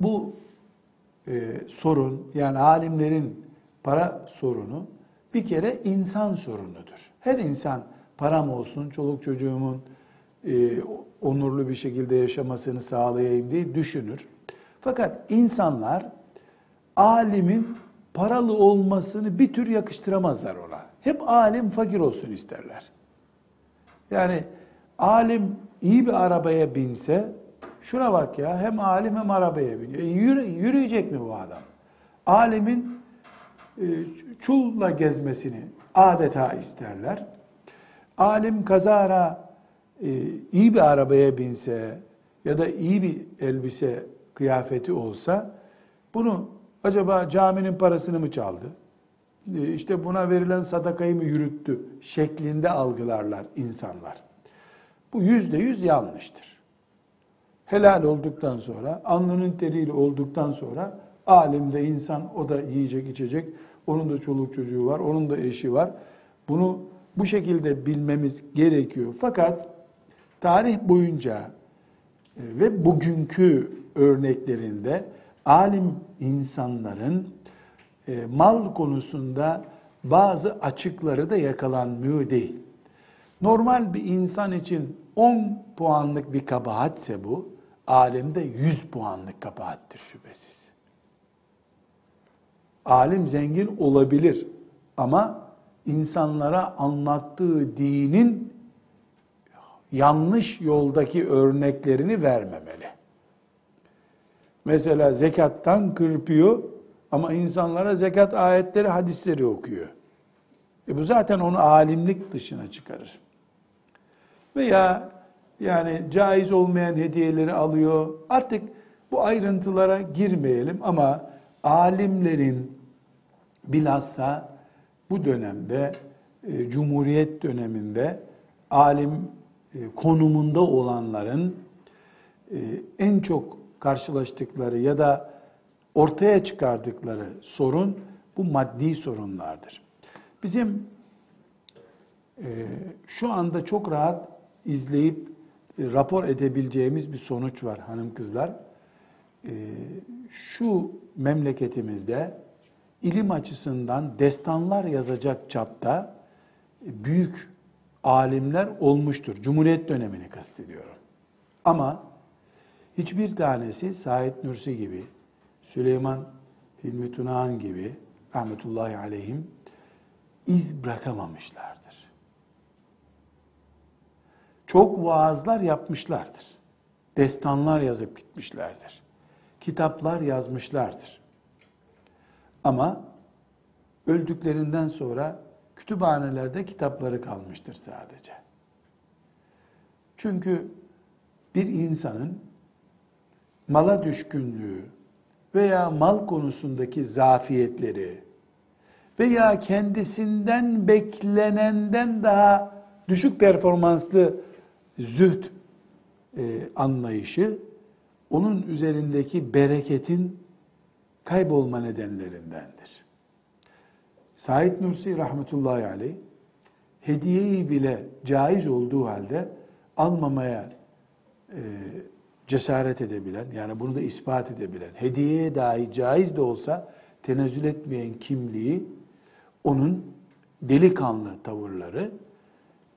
Bu e, sorun yani alimlerin para sorunu bir kere insan sorunudur. Her insan param olsun, çoluk çocuğumun e, onurlu bir şekilde yaşamasını sağlayayım diye düşünür. Fakat insanlar alimin paralı olmasını bir tür yakıştıramazlar ona. Hep alim fakir olsun isterler. Yani alim iyi bir arabaya binse, şuna bak ya hem alim hem arabaya biniyor. E, yürü, yürüyecek mi bu adam? Alimin e, çulla gezmesini adeta isterler. Alim kazara e, iyi bir arabaya binse ya da iyi bir elbise kıyafeti olsa bunu acaba caminin parasını mı çaldı? E, işte buna verilen sadakayı mı yürüttü şeklinde algılarlar insanlar. Bu yüzde yüz yanlıştır. Helal olduktan sonra, alnının teriyle olduktan sonra alimde insan o da yiyecek içecek onun da çoluk çocuğu var, onun da eşi var. Bunu bu şekilde bilmemiz gerekiyor. Fakat tarih boyunca e, ve bugünkü örneklerinde alim insanların e, mal konusunda bazı açıkları da yakalanmıyor değil. Normal bir insan için 10 puanlık bir kabahatse bu, alimde 100 puanlık kabahattir şüphesiz. Alim zengin olabilir ama insanlara anlattığı dinin yanlış yoldaki örneklerini vermemeli. Mesela zekattan kırpıyor ama insanlara zekat ayetleri, hadisleri okuyor. E bu zaten onu alimlik dışına çıkarır. Veya yani caiz olmayan hediyeleri alıyor. Artık bu ayrıntılara girmeyelim ama alimlerin bilhassa bu dönemde, e, Cumhuriyet döneminde alim e, konumunda olanların e, en çok karşılaştıkları ya da ortaya çıkardıkları sorun bu maddi sorunlardır. Bizim e, şu anda çok rahat izleyip e, rapor edebileceğimiz bir sonuç var hanım kızlar. E, şu memleketimizde ilim açısından destanlar yazacak çapta e, büyük alimler olmuştur. Cumhuriyet dönemini kastediyorum. Ama hiçbir tanesi Said Nursi gibi, Süleyman Hilmi Tunahan gibi rahmetullahi aleyhim iz bırakamamışlardır. Çok vaazlar yapmışlardır. Destanlar yazıp gitmişlerdir. Kitaplar yazmışlardır. Ama öldüklerinden sonra kütüphanelerde kitapları kalmıştır sadece. Çünkü bir insanın mala düşkünlüğü veya mal konusundaki zafiyetleri veya kendisinden beklenenden daha düşük performanslı zühd e, anlayışı onun üzerindeki bereketin kaybolma nedenlerindendir. Said Nursi rahmetullahi aleyh hediyeyi bile caiz olduğu halde almamaya e, cesaret edebilen, yani bunu da ispat edebilen, hediyeye dahi caiz de olsa tenezzül etmeyen kimliği, onun delikanlı tavırları,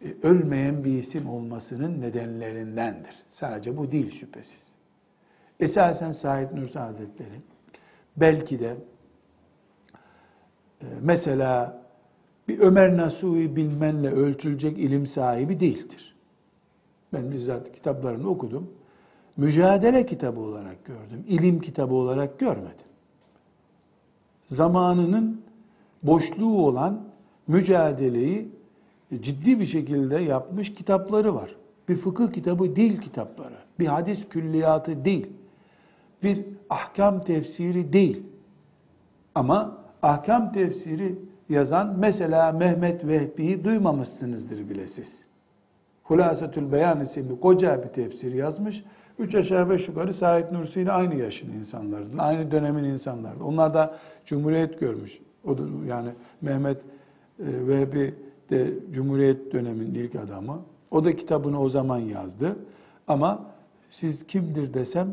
e, ölmeyen bir isim olmasının nedenlerindendir. Sadece bu değil şüphesiz. Esasen Said Nursi Hazretleri belki de e, mesela bir Ömer Nasuhi bilmenle ölçülecek ilim sahibi değildir. Ben bizzat kitaplarını okudum. Mücadele kitabı olarak gördüm. İlim kitabı olarak görmedim. Zamanının boşluğu olan mücadeleyi ciddi bir şekilde yapmış kitapları var. Bir fıkıh kitabı değil kitapları. Bir hadis külliyatı değil. Bir ahkam tefsiri değil. Ama ahkam tefsiri yazan mesela Mehmet Vehbi'yi duymamışsınızdır bile siz. Hulasetül Beyan isimli koca bir tefsir yazmış. Üç aşağı beş yukarı Said Nursi ile aynı yaşın insanlardı. Aynı dönemin insanlardı. Onlar da Cumhuriyet görmüş. O da yani Mehmet e, Vehbi de Cumhuriyet döneminin ilk adamı. O da kitabını o zaman yazdı. Ama siz kimdir desem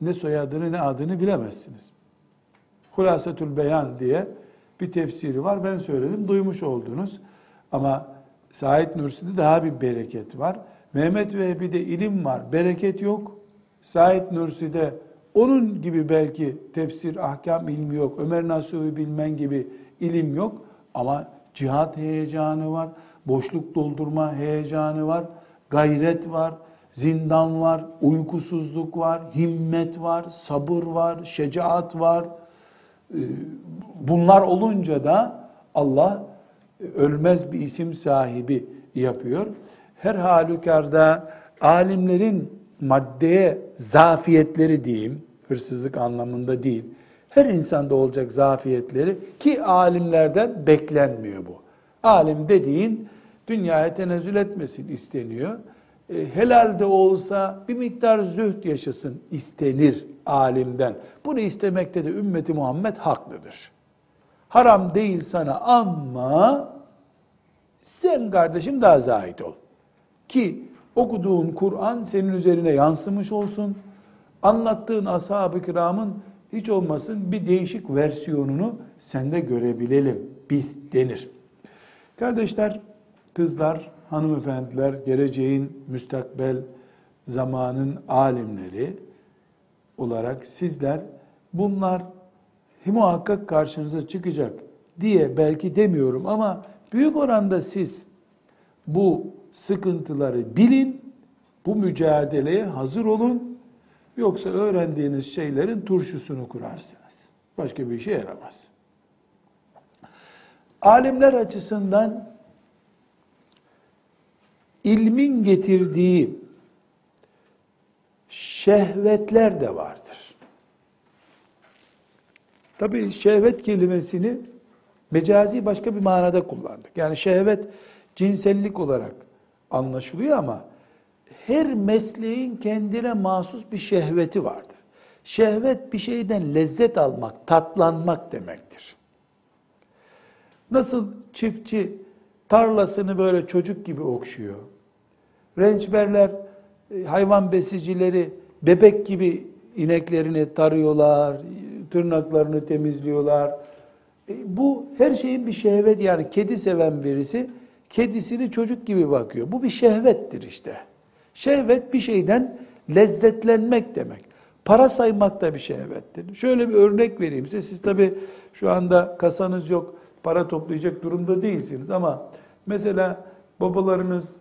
ne soyadını ne adını bilemezsiniz. Hulasetül Beyan diye bir tefsiri var. Ben söyledim, duymuş oldunuz. Ama Said Nursi'de daha bir bereket var. Mehmet Vehbi'de ilim var, bereket yok. Said Nursi'de onun gibi belki tefsir, ahkam ilmi yok. Ömer Nasuhi bilmen gibi ilim yok. Ama cihat heyecanı var, boşluk doldurma heyecanı var, gayret var, zindan var, uykusuzluk var, himmet var, sabır var, şecaat var. Ee, bunlar olunca da Allah ölmez bir isim sahibi yapıyor. Her halükarda alimlerin maddeye zafiyetleri diyeyim, hırsızlık anlamında değil, her insanda olacak zafiyetleri ki alimlerden beklenmiyor bu. Alim dediğin dünyaya tenezzül etmesin isteniyor. E, helal de olsa bir miktar zühd yaşasın istenir alimden. Bunu istemekte de ümmeti Muhammed haklıdır. Haram değil sana ama sen kardeşim daha zahid ol. Ki okuduğun Kur'an senin üzerine yansımış olsun. Anlattığın ashab-ı kiramın hiç olmasın bir değişik versiyonunu sende görebilelim biz denir. Kardeşler, kızlar, hanımefendiler, geleceğin müstakbel zamanın alimleri olarak sizler bunlar muhakkak karşınıza çıkacak diye belki demiyorum ama büyük oranda siz bu sıkıntıları bilin, bu mücadeleye hazır olun. Yoksa öğrendiğiniz şeylerin turşusunu kurarsınız. Başka bir işe yaramaz. Alimler açısından ilmin getirdiği şehvetler de vardır. Tabi şehvet kelimesini mecazi başka bir manada kullandık. Yani şehvet cinsellik olarak anlaşılıyor ama her mesleğin kendine mahsus bir şehveti vardır. Şehvet bir şeyden lezzet almak, tatlanmak demektir. Nasıl çiftçi tarlasını böyle çocuk gibi okşuyor. Rençberler, e, hayvan besicileri bebek gibi ineklerini tarıyorlar, tırnaklarını temizliyorlar. E, bu her şeyin bir şehvet yani kedi seven birisi kedisini çocuk gibi bakıyor. Bu bir şehvettir işte. Şehvet bir şeyden lezzetlenmek demek. Para saymak da bir şehvettir. Şöyle bir örnek vereyim size. Siz tabi şu anda kasanız yok, para toplayacak durumda değilsiniz ama mesela babalarınız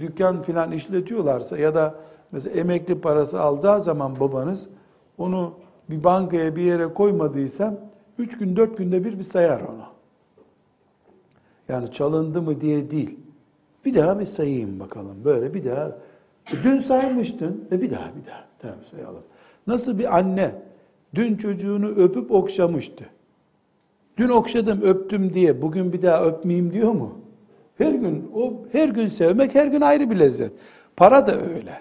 dükkan filan işletiyorlarsa ya da mesela emekli parası aldığı zaman babanız onu bir bankaya bir yere koymadıysa üç gün dört günde bir bir sayar onu. Yani çalındı mı diye değil. Bir daha bir sayayım bakalım. Böyle bir daha. E, dün saymıştın. E bir daha bir daha. Tamam sayalım. Nasıl bir anne dün çocuğunu öpüp okşamıştı. Dün okşadım, öptüm diye bugün bir daha öpmeyeyim diyor mu? Her gün o her gün sevmek her gün ayrı bir lezzet. Para da öyle.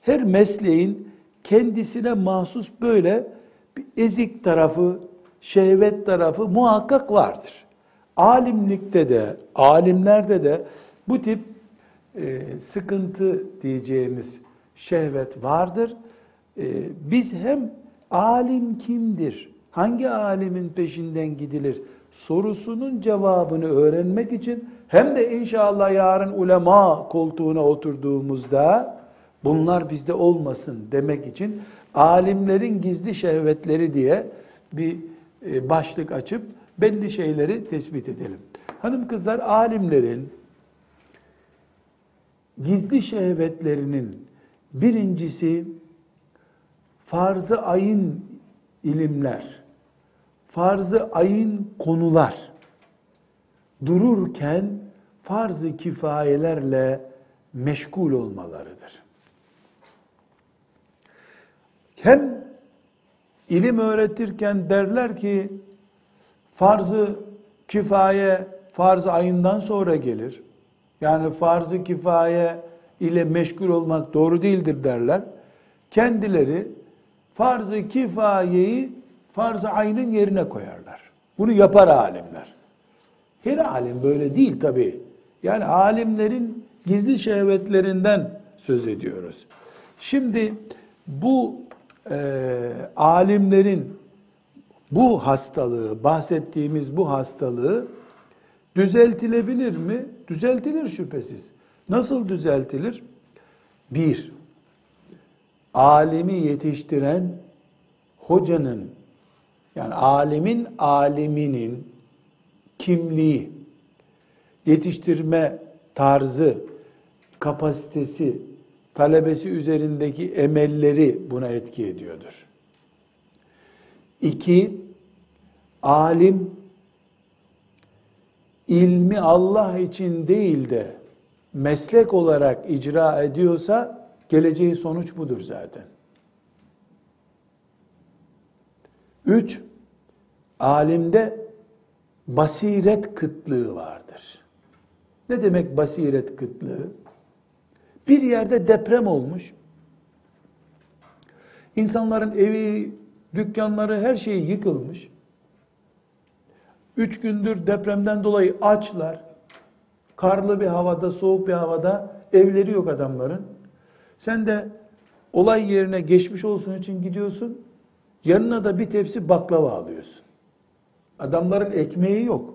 Her mesleğin kendisine mahsus böyle bir ezik tarafı, şehvet tarafı muhakkak vardır. Alimlikte de, alimlerde de bu tip e, sıkıntı diyeceğimiz şehvet vardır. E, biz hem alim kimdir, hangi alimin peşinden gidilir sorusunun cevabını öğrenmek için hem de inşallah yarın ulema koltuğuna oturduğumuzda bunlar bizde olmasın demek için alimlerin gizli şehvetleri diye bir e, başlık açıp belli şeyleri tespit edelim. Hanım kızlar alimlerin gizli şehvetlerinin birincisi farzı ayın ilimler, farzı ayın konular dururken farz-ı kifayelerle meşgul olmalarıdır. Hem ilim öğretirken derler ki Farzı kifaye farz ayından sonra gelir. Yani farzı kifaye ile meşgul olmak doğru değildir derler. Kendileri farzı kifayeyi farz-ı yerine koyarlar. Bunu yapar alimler. Her alim böyle değil tabi. Yani alimlerin gizli şehvetlerinden söz ediyoruz. Şimdi bu e, alimlerin bu hastalığı, bahsettiğimiz bu hastalığı düzeltilebilir mi? Düzeltilir şüphesiz. Nasıl düzeltilir? Bir, alimi yetiştiren hocanın, yani alimin aliminin kimliği, yetiştirme tarzı, kapasitesi, talebesi üzerindeki emelleri buna etki ediyordur. İki, alim ilmi Allah için değil de meslek olarak icra ediyorsa geleceği sonuç budur zaten. Üç, alimde basiret kıtlığı vardır. Ne demek basiret kıtlığı? Bir yerde deprem olmuş. İnsanların evi, Dükkanları her şeyi yıkılmış. Üç gündür depremden dolayı açlar. Karlı bir havada, soğuk bir havada evleri yok adamların. Sen de olay yerine geçmiş olsun için gidiyorsun. Yanına da bir tepsi baklava alıyorsun. Adamların ekmeği yok.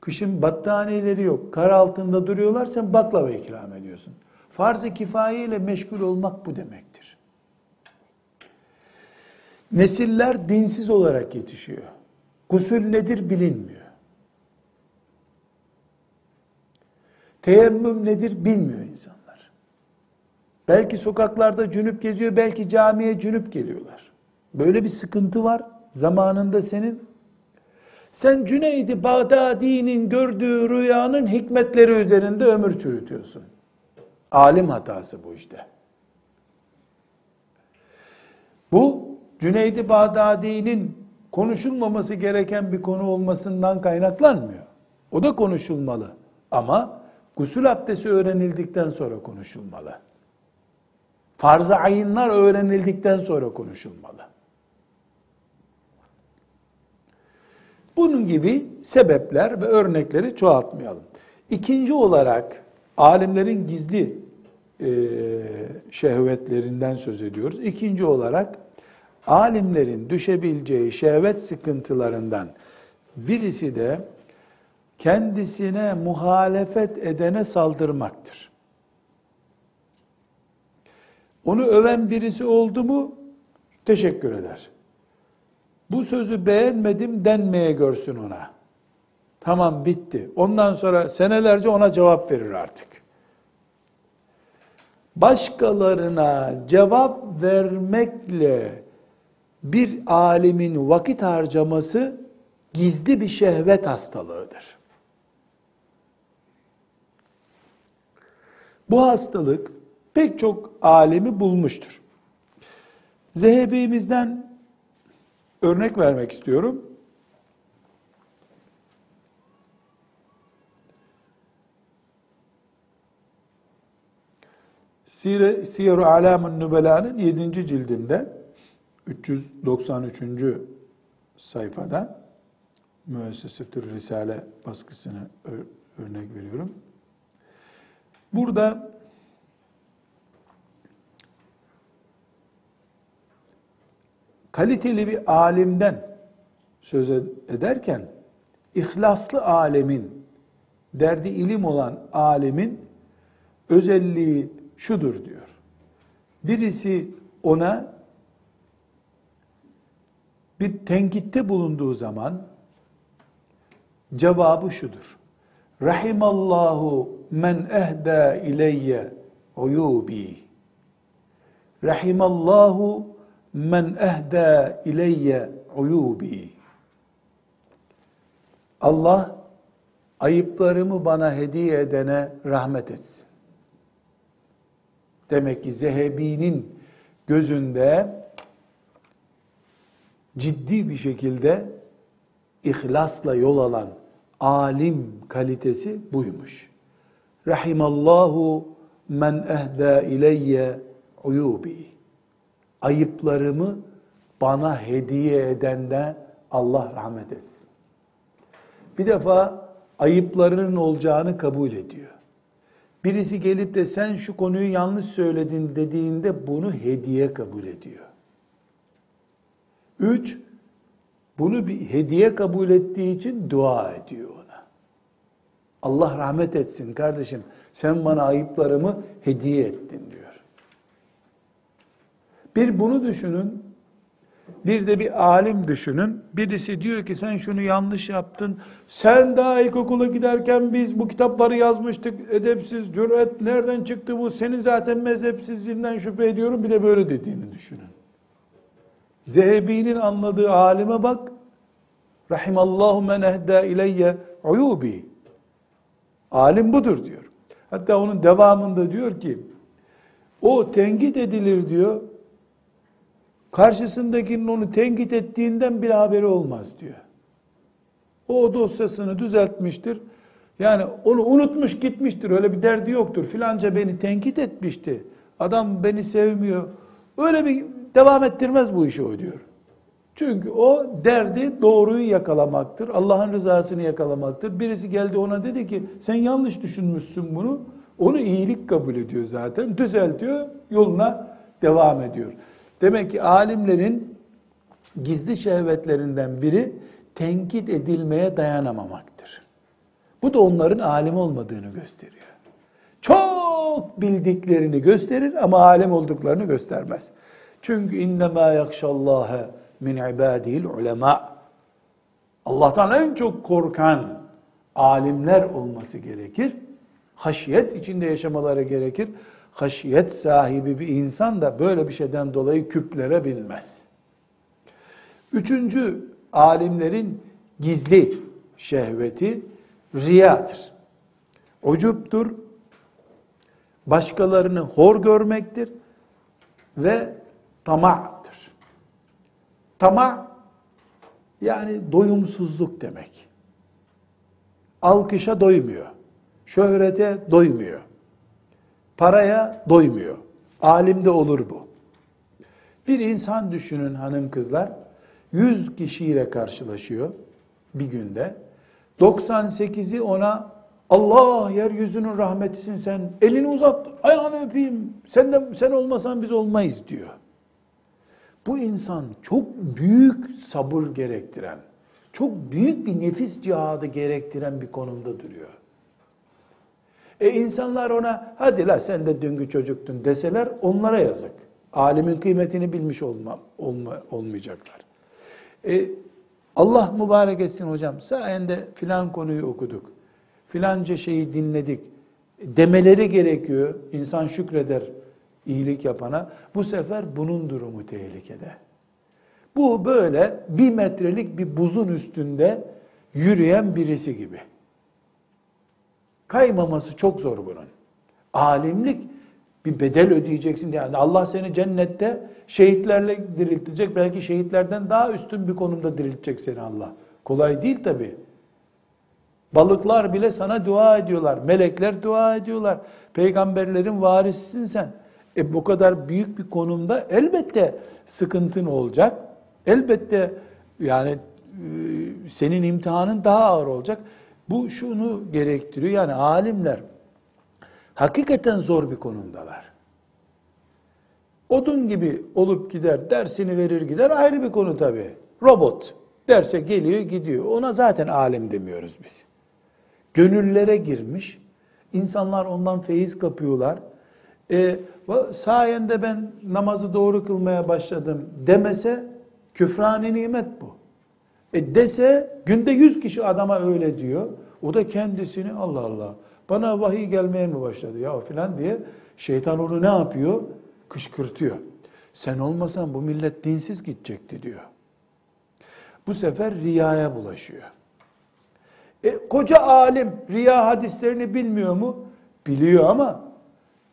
Kışın battaniyeleri yok. Kar altında duruyorlar. Sen baklava ikram ediyorsun. Farz-ı kifaye ile meşgul olmak bu demektir. Nesiller dinsiz olarak yetişiyor. Gusül nedir bilinmiyor. Teyemmüm nedir bilmiyor insanlar. Belki sokaklarda cünüp geziyor, belki camiye cünüp geliyorlar. Böyle bir sıkıntı var zamanında senin. Sen Cüneydi Bağdadi'nin gördüğü rüyanın hikmetleri üzerinde ömür çürütüyorsun. Alim hatası bu işte. Bu Cüneydi Bağdadi'nin konuşulmaması gereken bir konu olmasından kaynaklanmıyor. O da konuşulmalı. Ama gusül abdesti öğrenildikten sonra konuşulmalı. Farz-ı ayınlar öğrenildikten sonra konuşulmalı. Bunun gibi sebepler ve örnekleri çoğaltmayalım. İkinci olarak alimlerin gizli e, şehvetlerinden söz ediyoruz. İkinci olarak alimlerin düşebileceği şehvet sıkıntılarından birisi de kendisine muhalefet edene saldırmaktır. Onu öven birisi oldu mu teşekkür eder. Bu sözü beğenmedim denmeye görsün ona. Tamam bitti. Ondan sonra senelerce ona cevap verir artık. Başkalarına cevap vermekle bir alimin vakit harcaması gizli bir şehvet hastalığıdır. Bu hastalık pek çok alemi bulmuştur. Zehebi'mizden örnek vermek istiyorum. Siyer-i Alam'ın Nübela'nın 7. cildinde 393. sayfada Müessesetür Risale baskısını örnek veriyorum. Burada kaliteli bir alimden söz ederken ihlaslı alemin, derdi ilim olan alemin özelliği şudur diyor. Birisi ona bir tenkitte bulunduğu zaman cevabı şudur. Rahimallahu men ehda ileyye uyubi. Rahimallahu men ehda ileyye uyubi. Allah ayıplarımı bana hediye edene rahmet etsin. Demek ki Zehebi'nin gözünde ciddi bir şekilde ihlasla yol alan alim kalitesi buymuş. Rahimallahu men ehda ileyye uyubi. Ayıplarımı bana hediye edende Allah rahmet etsin. Bir defa ayıplarının olacağını kabul ediyor. Birisi gelip de sen şu konuyu yanlış söyledin dediğinde bunu hediye kabul ediyor. Üç, bunu bir hediye kabul ettiği için dua ediyor ona. Allah rahmet etsin kardeşim. Sen bana ayıplarımı hediye ettin diyor. Bir bunu düşünün. Bir de bir alim düşünün. Birisi diyor ki sen şunu yanlış yaptın. Sen daha ilkokula giderken biz bu kitapları yazmıştık. Edepsiz, cüret nereden çıktı bu? Senin zaten mezhepsizliğinden şüphe ediyorum. Bir de böyle dediğini düşünün. Zehebi'nin anladığı alime bak. Rahimallahu men ehda ileyye uyubi. Alim budur diyor. Hatta onun devamında diyor ki o tenkit edilir diyor. Karşısındakinin onu tenkit ettiğinden bir haberi olmaz diyor. O dosyasını düzeltmiştir. Yani onu unutmuş gitmiştir. Öyle bir derdi yoktur. Filanca beni tenkit etmişti. Adam beni sevmiyor. Öyle bir devam ettirmez bu işi o diyor. Çünkü o derdi doğruyu yakalamaktır. Allah'ın rızasını yakalamaktır. Birisi geldi ona dedi ki sen yanlış düşünmüşsün bunu. Onu iyilik kabul ediyor zaten. Düzeltiyor, yoluna devam ediyor. Demek ki alimlerin gizli şehvetlerinden biri tenkit edilmeye dayanamamaktır. Bu da onların alim olmadığını gösteriyor. Çok bildiklerini gösterir ama alim olduklarını göstermez. Çünkü innema yakşallâhe min ibadihil ulema. Allah'tan en çok korkan alimler olması gerekir. Haşiyet içinde yaşamaları gerekir. Haşiyet sahibi bir insan da böyle bir şeyden dolayı küplere binmez. Üçüncü alimlerin gizli şehveti riyadır. Ucuptur, başkalarını hor görmektir ve tamattır. Tama yani doyumsuzluk demek. Alkışa doymuyor. Şöhrete doymuyor. Paraya doymuyor. Alimde olur bu. Bir insan düşünün hanım kızlar. 100 kişiyle karşılaşıyor bir günde. 98'i ona Allah yeryüzünün rahmetisin sen. Elini uzat, ayağını öpeyim. Sen de sen olmasan biz olmayız diyor. Bu insan çok büyük sabır gerektiren, çok büyük bir nefis cihadı gerektiren bir konumda duruyor. E insanlar ona hadi la sen de dünkü çocuktun deseler onlara yazık. Alimin kıymetini bilmiş olma, olma, olmayacaklar. E, Allah mübarek etsin hocam sayende filan konuyu okuduk. Filanca şeyi dinledik demeleri gerekiyor. İnsan şükreder iyilik yapana. Bu sefer bunun durumu tehlikede. Bu böyle bir metrelik bir buzun üstünde yürüyen birisi gibi. Kaymaması çok zor bunun. Alimlik bir bedel ödeyeceksin. Yani Allah seni cennette şehitlerle diriltecek. Belki şehitlerden daha üstün bir konumda diriltecek seni Allah. Kolay değil tabi. Balıklar bile sana dua ediyorlar. Melekler dua ediyorlar. Peygamberlerin varisisin sen. E bu kadar büyük bir konumda elbette sıkıntın olacak. Elbette yani e, senin imtihanın daha ağır olacak. Bu şunu gerektiriyor. Yani alimler hakikaten zor bir konumdalar. Odun gibi olup gider, dersini verir gider ayrı bir konu tabii. Robot derse geliyor gidiyor. Ona zaten alim demiyoruz biz. Gönüllere girmiş. İnsanlar ondan feyiz kapıyorlar. E, sayende ben namazı doğru kılmaya başladım demese küfrani nimet bu. E dese günde yüz kişi adama öyle diyor. O da kendisini Allah Allah bana vahiy gelmeye mi başladı ya filan diye şeytan onu ne yapıyor? Kışkırtıyor. Sen olmasan bu millet dinsiz gidecekti diyor. Bu sefer riyaya bulaşıyor. E, koca alim riya hadislerini bilmiyor mu? Biliyor ama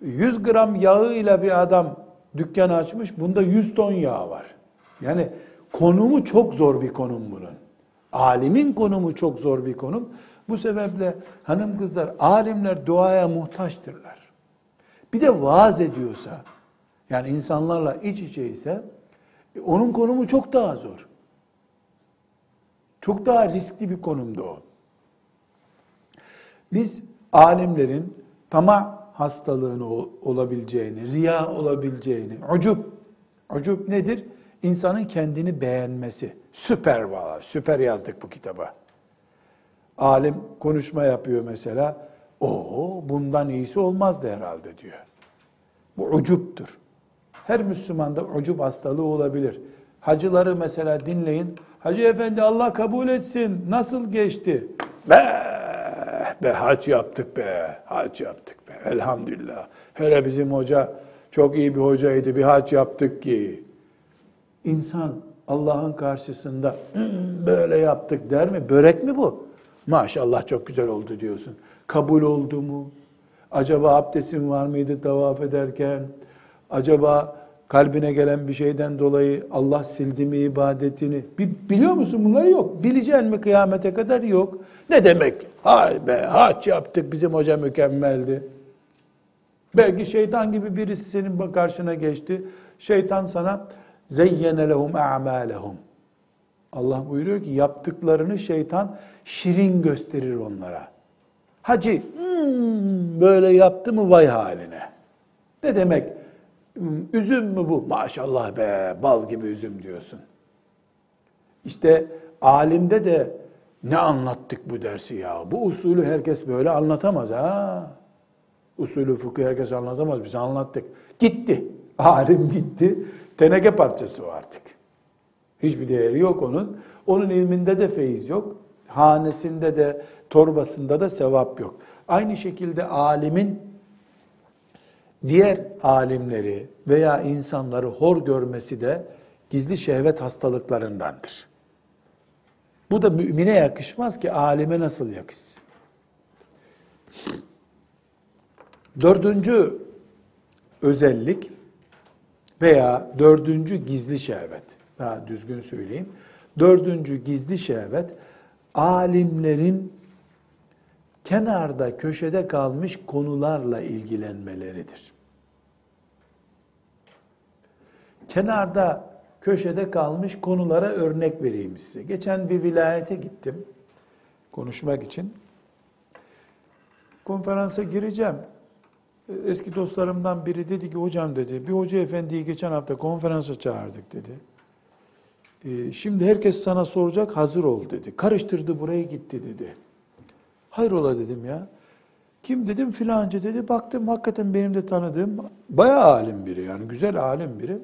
100 gram yağıyla bir adam dükkan açmış. Bunda 100 ton yağ var. Yani konumu çok zor bir konum bunun. Alimin konumu çok zor bir konum. Bu sebeple hanım kızlar, alimler duaya muhtaçtırlar. Bir de vaaz ediyorsa, yani insanlarla iç içe ise, onun konumu çok daha zor. Çok daha riskli bir konumda o. Biz alimlerin tamah hastalığını olabileceğini, riya olabileceğini, ucub, ucub nedir? İnsanın kendini beğenmesi. Süper valla, süper yazdık bu kitaba. Alim konuşma yapıyor mesela. O bundan iyisi olmazdı herhalde diyor. Bu ucuptur. Her Müslümanda ucup hastalığı olabilir. Hacıları mesela dinleyin. Hacı efendi Allah kabul etsin. Nasıl geçti? Be, be hac yaptık be. Hac yaptık. Elhamdülillah. Hele bizim hoca çok iyi bir hocaydı. Bir hac yaptık ki. İnsan Allah'ın karşısında böyle yaptık der mi? Börek mi bu? Maşallah çok güzel oldu diyorsun. Kabul oldu mu? Acaba abdestin var mıydı tavaf ederken? Acaba kalbine gelen bir şeyden dolayı Allah sildi mi ibadetini? Biliyor musun bunları yok. Bileceksin mi kıyamete kadar yok. Ne demek? Hay be haç yaptık bizim hoca mükemmeldi. Belki şeytan gibi birisi senin karşına geçti. Şeytan sana zeyyene lehum a'malehum. Allah buyuruyor ki yaptıklarını şeytan şirin gösterir onlara. Hacı hmm, böyle yaptı mı vay haline. Ne demek? Hmm, üzüm mü bu? Maşallah be bal gibi üzüm diyorsun. İşte alimde de Ne anlattık bu dersi ya? Bu usulü herkes böyle anlatamaz ha. Usulü fıkıh herkes anlatamaz. Biz anlattık. Gitti. Alim gitti. Teneke parçası o artık. Hiçbir değeri yok onun. Onun ilminde de feyiz yok. Hanesinde de, torbasında da sevap yok. Aynı şekilde alimin diğer alimleri veya insanları hor görmesi de gizli şehvet hastalıklarındandır. Bu da mümine yakışmaz ki alime nasıl yakışsın? Dördüncü özellik veya dördüncü gizli şehvet, daha düzgün söyleyeyim. Dördüncü gizli şehvet, alimlerin kenarda, köşede kalmış konularla ilgilenmeleridir. Kenarda, köşede kalmış konulara örnek vereyim size. Geçen bir vilayete gittim konuşmak için. Konferansa gireceğim. Eski dostlarımdan biri dedi ki hocam dedi bir hoca efendiyi geçen hafta konferansa çağırdık dedi. Ee, şimdi herkes sana soracak hazır ol dedi. Karıştırdı buraya gitti dedi. Hayrola dedim ya. Kim dedim filanca dedi. Baktım hakikaten benim de tanıdığım bayağı alim biri yani güzel alim biri.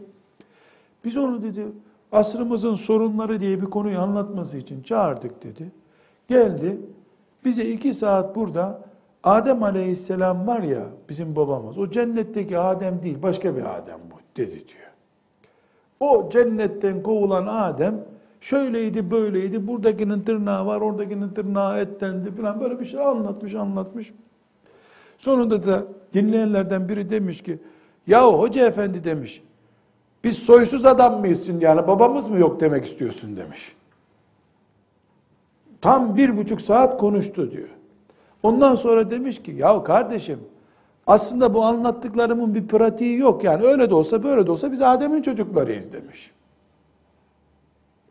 Biz onu dedi asrımızın sorunları diye bir konuyu anlatması için çağırdık dedi. Geldi bize iki saat burada Adem aleyhisselam var ya bizim babamız o cennetteki Adem değil başka bir Adem bu dedi diyor. O cennetten kovulan Adem şöyleydi böyleydi buradakinin tırnağı var oradakinin tırnağı ettendi falan böyle bir şey anlatmış anlatmış. Sonunda da dinleyenlerden biri demiş ki yahu hoca efendi demiş biz soysuz adam mıyızsın yani babamız mı yok demek istiyorsun demiş. Tam bir buçuk saat konuştu diyor. Ondan sonra demiş ki ya kardeşim aslında bu anlattıklarımın bir pratiği yok yani öyle de olsa böyle de olsa biz Adem'in çocuklarıyız demiş.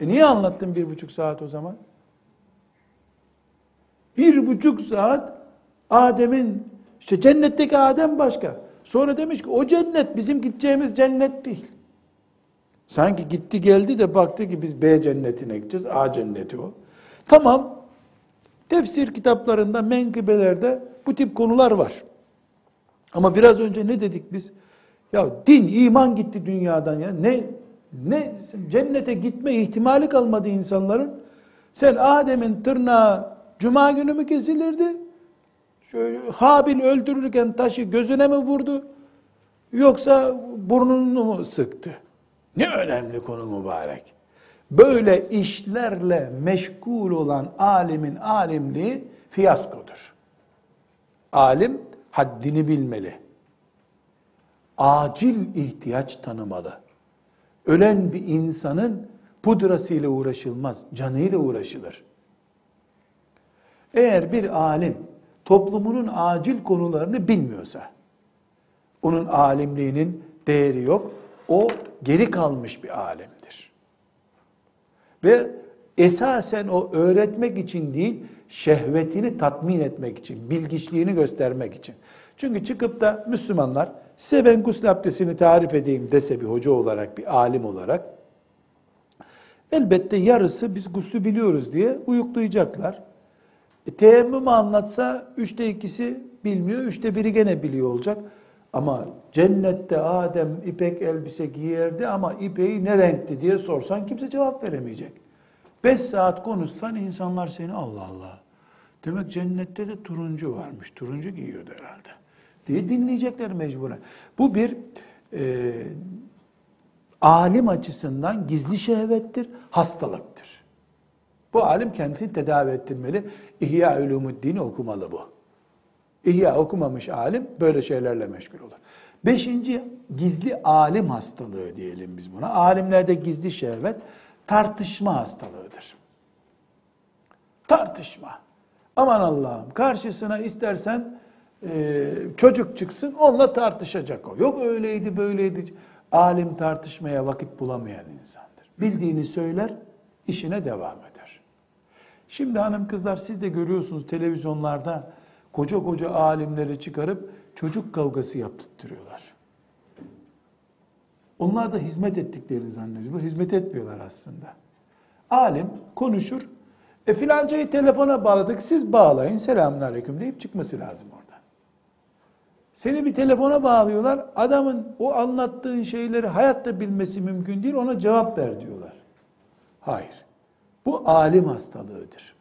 E niye anlattın bir buçuk saat o zaman? Bir buçuk saat Adem'in işte cennetteki Adem başka. Sonra demiş ki o cennet bizim gideceğimiz cennet değil. Sanki gitti geldi de baktı ki biz B cennetine gideceğiz. A cenneti o. Tamam. Tefsir kitaplarında, menkıbelerde bu tip konular var. Ama biraz önce ne dedik biz? Ya din, iman gitti dünyadan ya. Ne ne cennete gitme ihtimali kalmadı insanların. Sen Adem'in tırnağı cuma günü mü kesilirdi? Şöyle, Habil öldürürken taşı gözüne mi vurdu? Yoksa burnunu mu sıktı? Ne önemli konu mübarek. Böyle işlerle meşgul olan alimin alimliği fiyaskodur. Alim haddini bilmeli. Acil ihtiyaç tanımalı. Ölen bir insanın pudrasıyla uğraşılmaz, canıyla uğraşılır. Eğer bir alim toplumunun acil konularını bilmiyorsa, onun alimliğinin değeri yok. O geri kalmış bir alimdir. Ve esasen o öğretmek için değil, şehvetini tatmin etmek için, bilgiçliğini göstermek için. Çünkü çıkıp da Müslümanlar size ben gusül abdestini tarif edeyim dese bir hoca olarak, bir alim olarak elbette yarısı biz guslü biliyoruz diye uyuklayacaklar. E, teyemmümü anlatsa üçte ikisi bilmiyor, üçte biri gene biliyor olacak. Ama cennette Adem ipek elbise giyerdi ama ipeği ne renkti diye sorsan kimse cevap veremeyecek. Beş saat konuşsan insanlar seni Allah Allah. Demek cennette de turuncu varmış. Turuncu giyiyordu herhalde. Diye dinleyecekler mecburen. Bu bir e, alim açısından gizli şehvettir, hastalıktır. Bu alim kendisini tedavi ettirmeli. İhya Ulumuddin'i okumalı bu. İhya okumamış alim böyle şeylerle meşgul olur. Beşinci gizli alim hastalığı diyelim biz buna. Alimlerde gizli şehvet tartışma hastalığıdır. Tartışma. Aman Allah'ım karşısına istersen e, çocuk çıksın onunla tartışacak o. Yok öyleydi böyleydi. Alim tartışmaya vakit bulamayan insandır. Bildiğini söyler, işine devam eder. Şimdi hanım kızlar siz de görüyorsunuz televizyonlarda koca koca alimleri çıkarıp çocuk kavgası yaptırtıyorlar. Onlar da hizmet ettiklerini zannediyorlar. Hizmet etmiyorlar aslında. Alim konuşur, E filancayı telefona bağladık, siz bağlayın, selamun aleyküm deyip çıkması lazım oradan. Seni bir telefona bağlıyorlar, adamın o anlattığın şeyleri hayatta bilmesi mümkün değil, ona cevap ver diyorlar. Hayır. Bu alim hastalığıdır.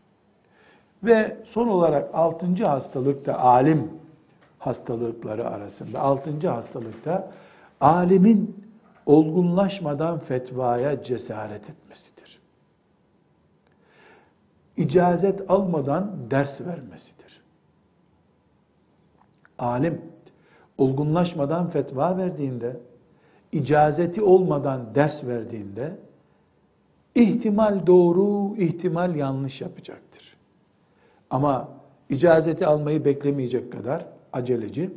Ve son olarak altıncı hastalık da alim hastalıkları arasında. Altıncı hastalıkta alimin olgunlaşmadan fetvaya cesaret etmesidir. İcazet almadan ders vermesidir. Alim olgunlaşmadan fetva verdiğinde, icazeti olmadan ders verdiğinde ihtimal doğru, ihtimal yanlış yapacaktır. Ama icazeti almayı beklemeyecek kadar aceleci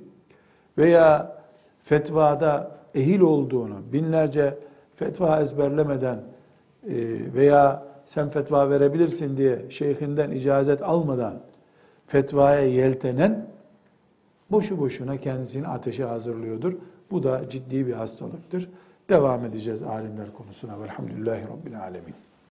veya fetvada ehil olduğunu binlerce fetva ezberlemeden e, veya sen fetva verebilirsin diye şeyhinden icazet almadan fetvaya yeltenen boşu boşuna kendisini ateşe hazırlıyordur. Bu da ciddi bir hastalıktır. Devam edeceğiz alimler konusuna. Velhamdülillahi Rabbil Alemin.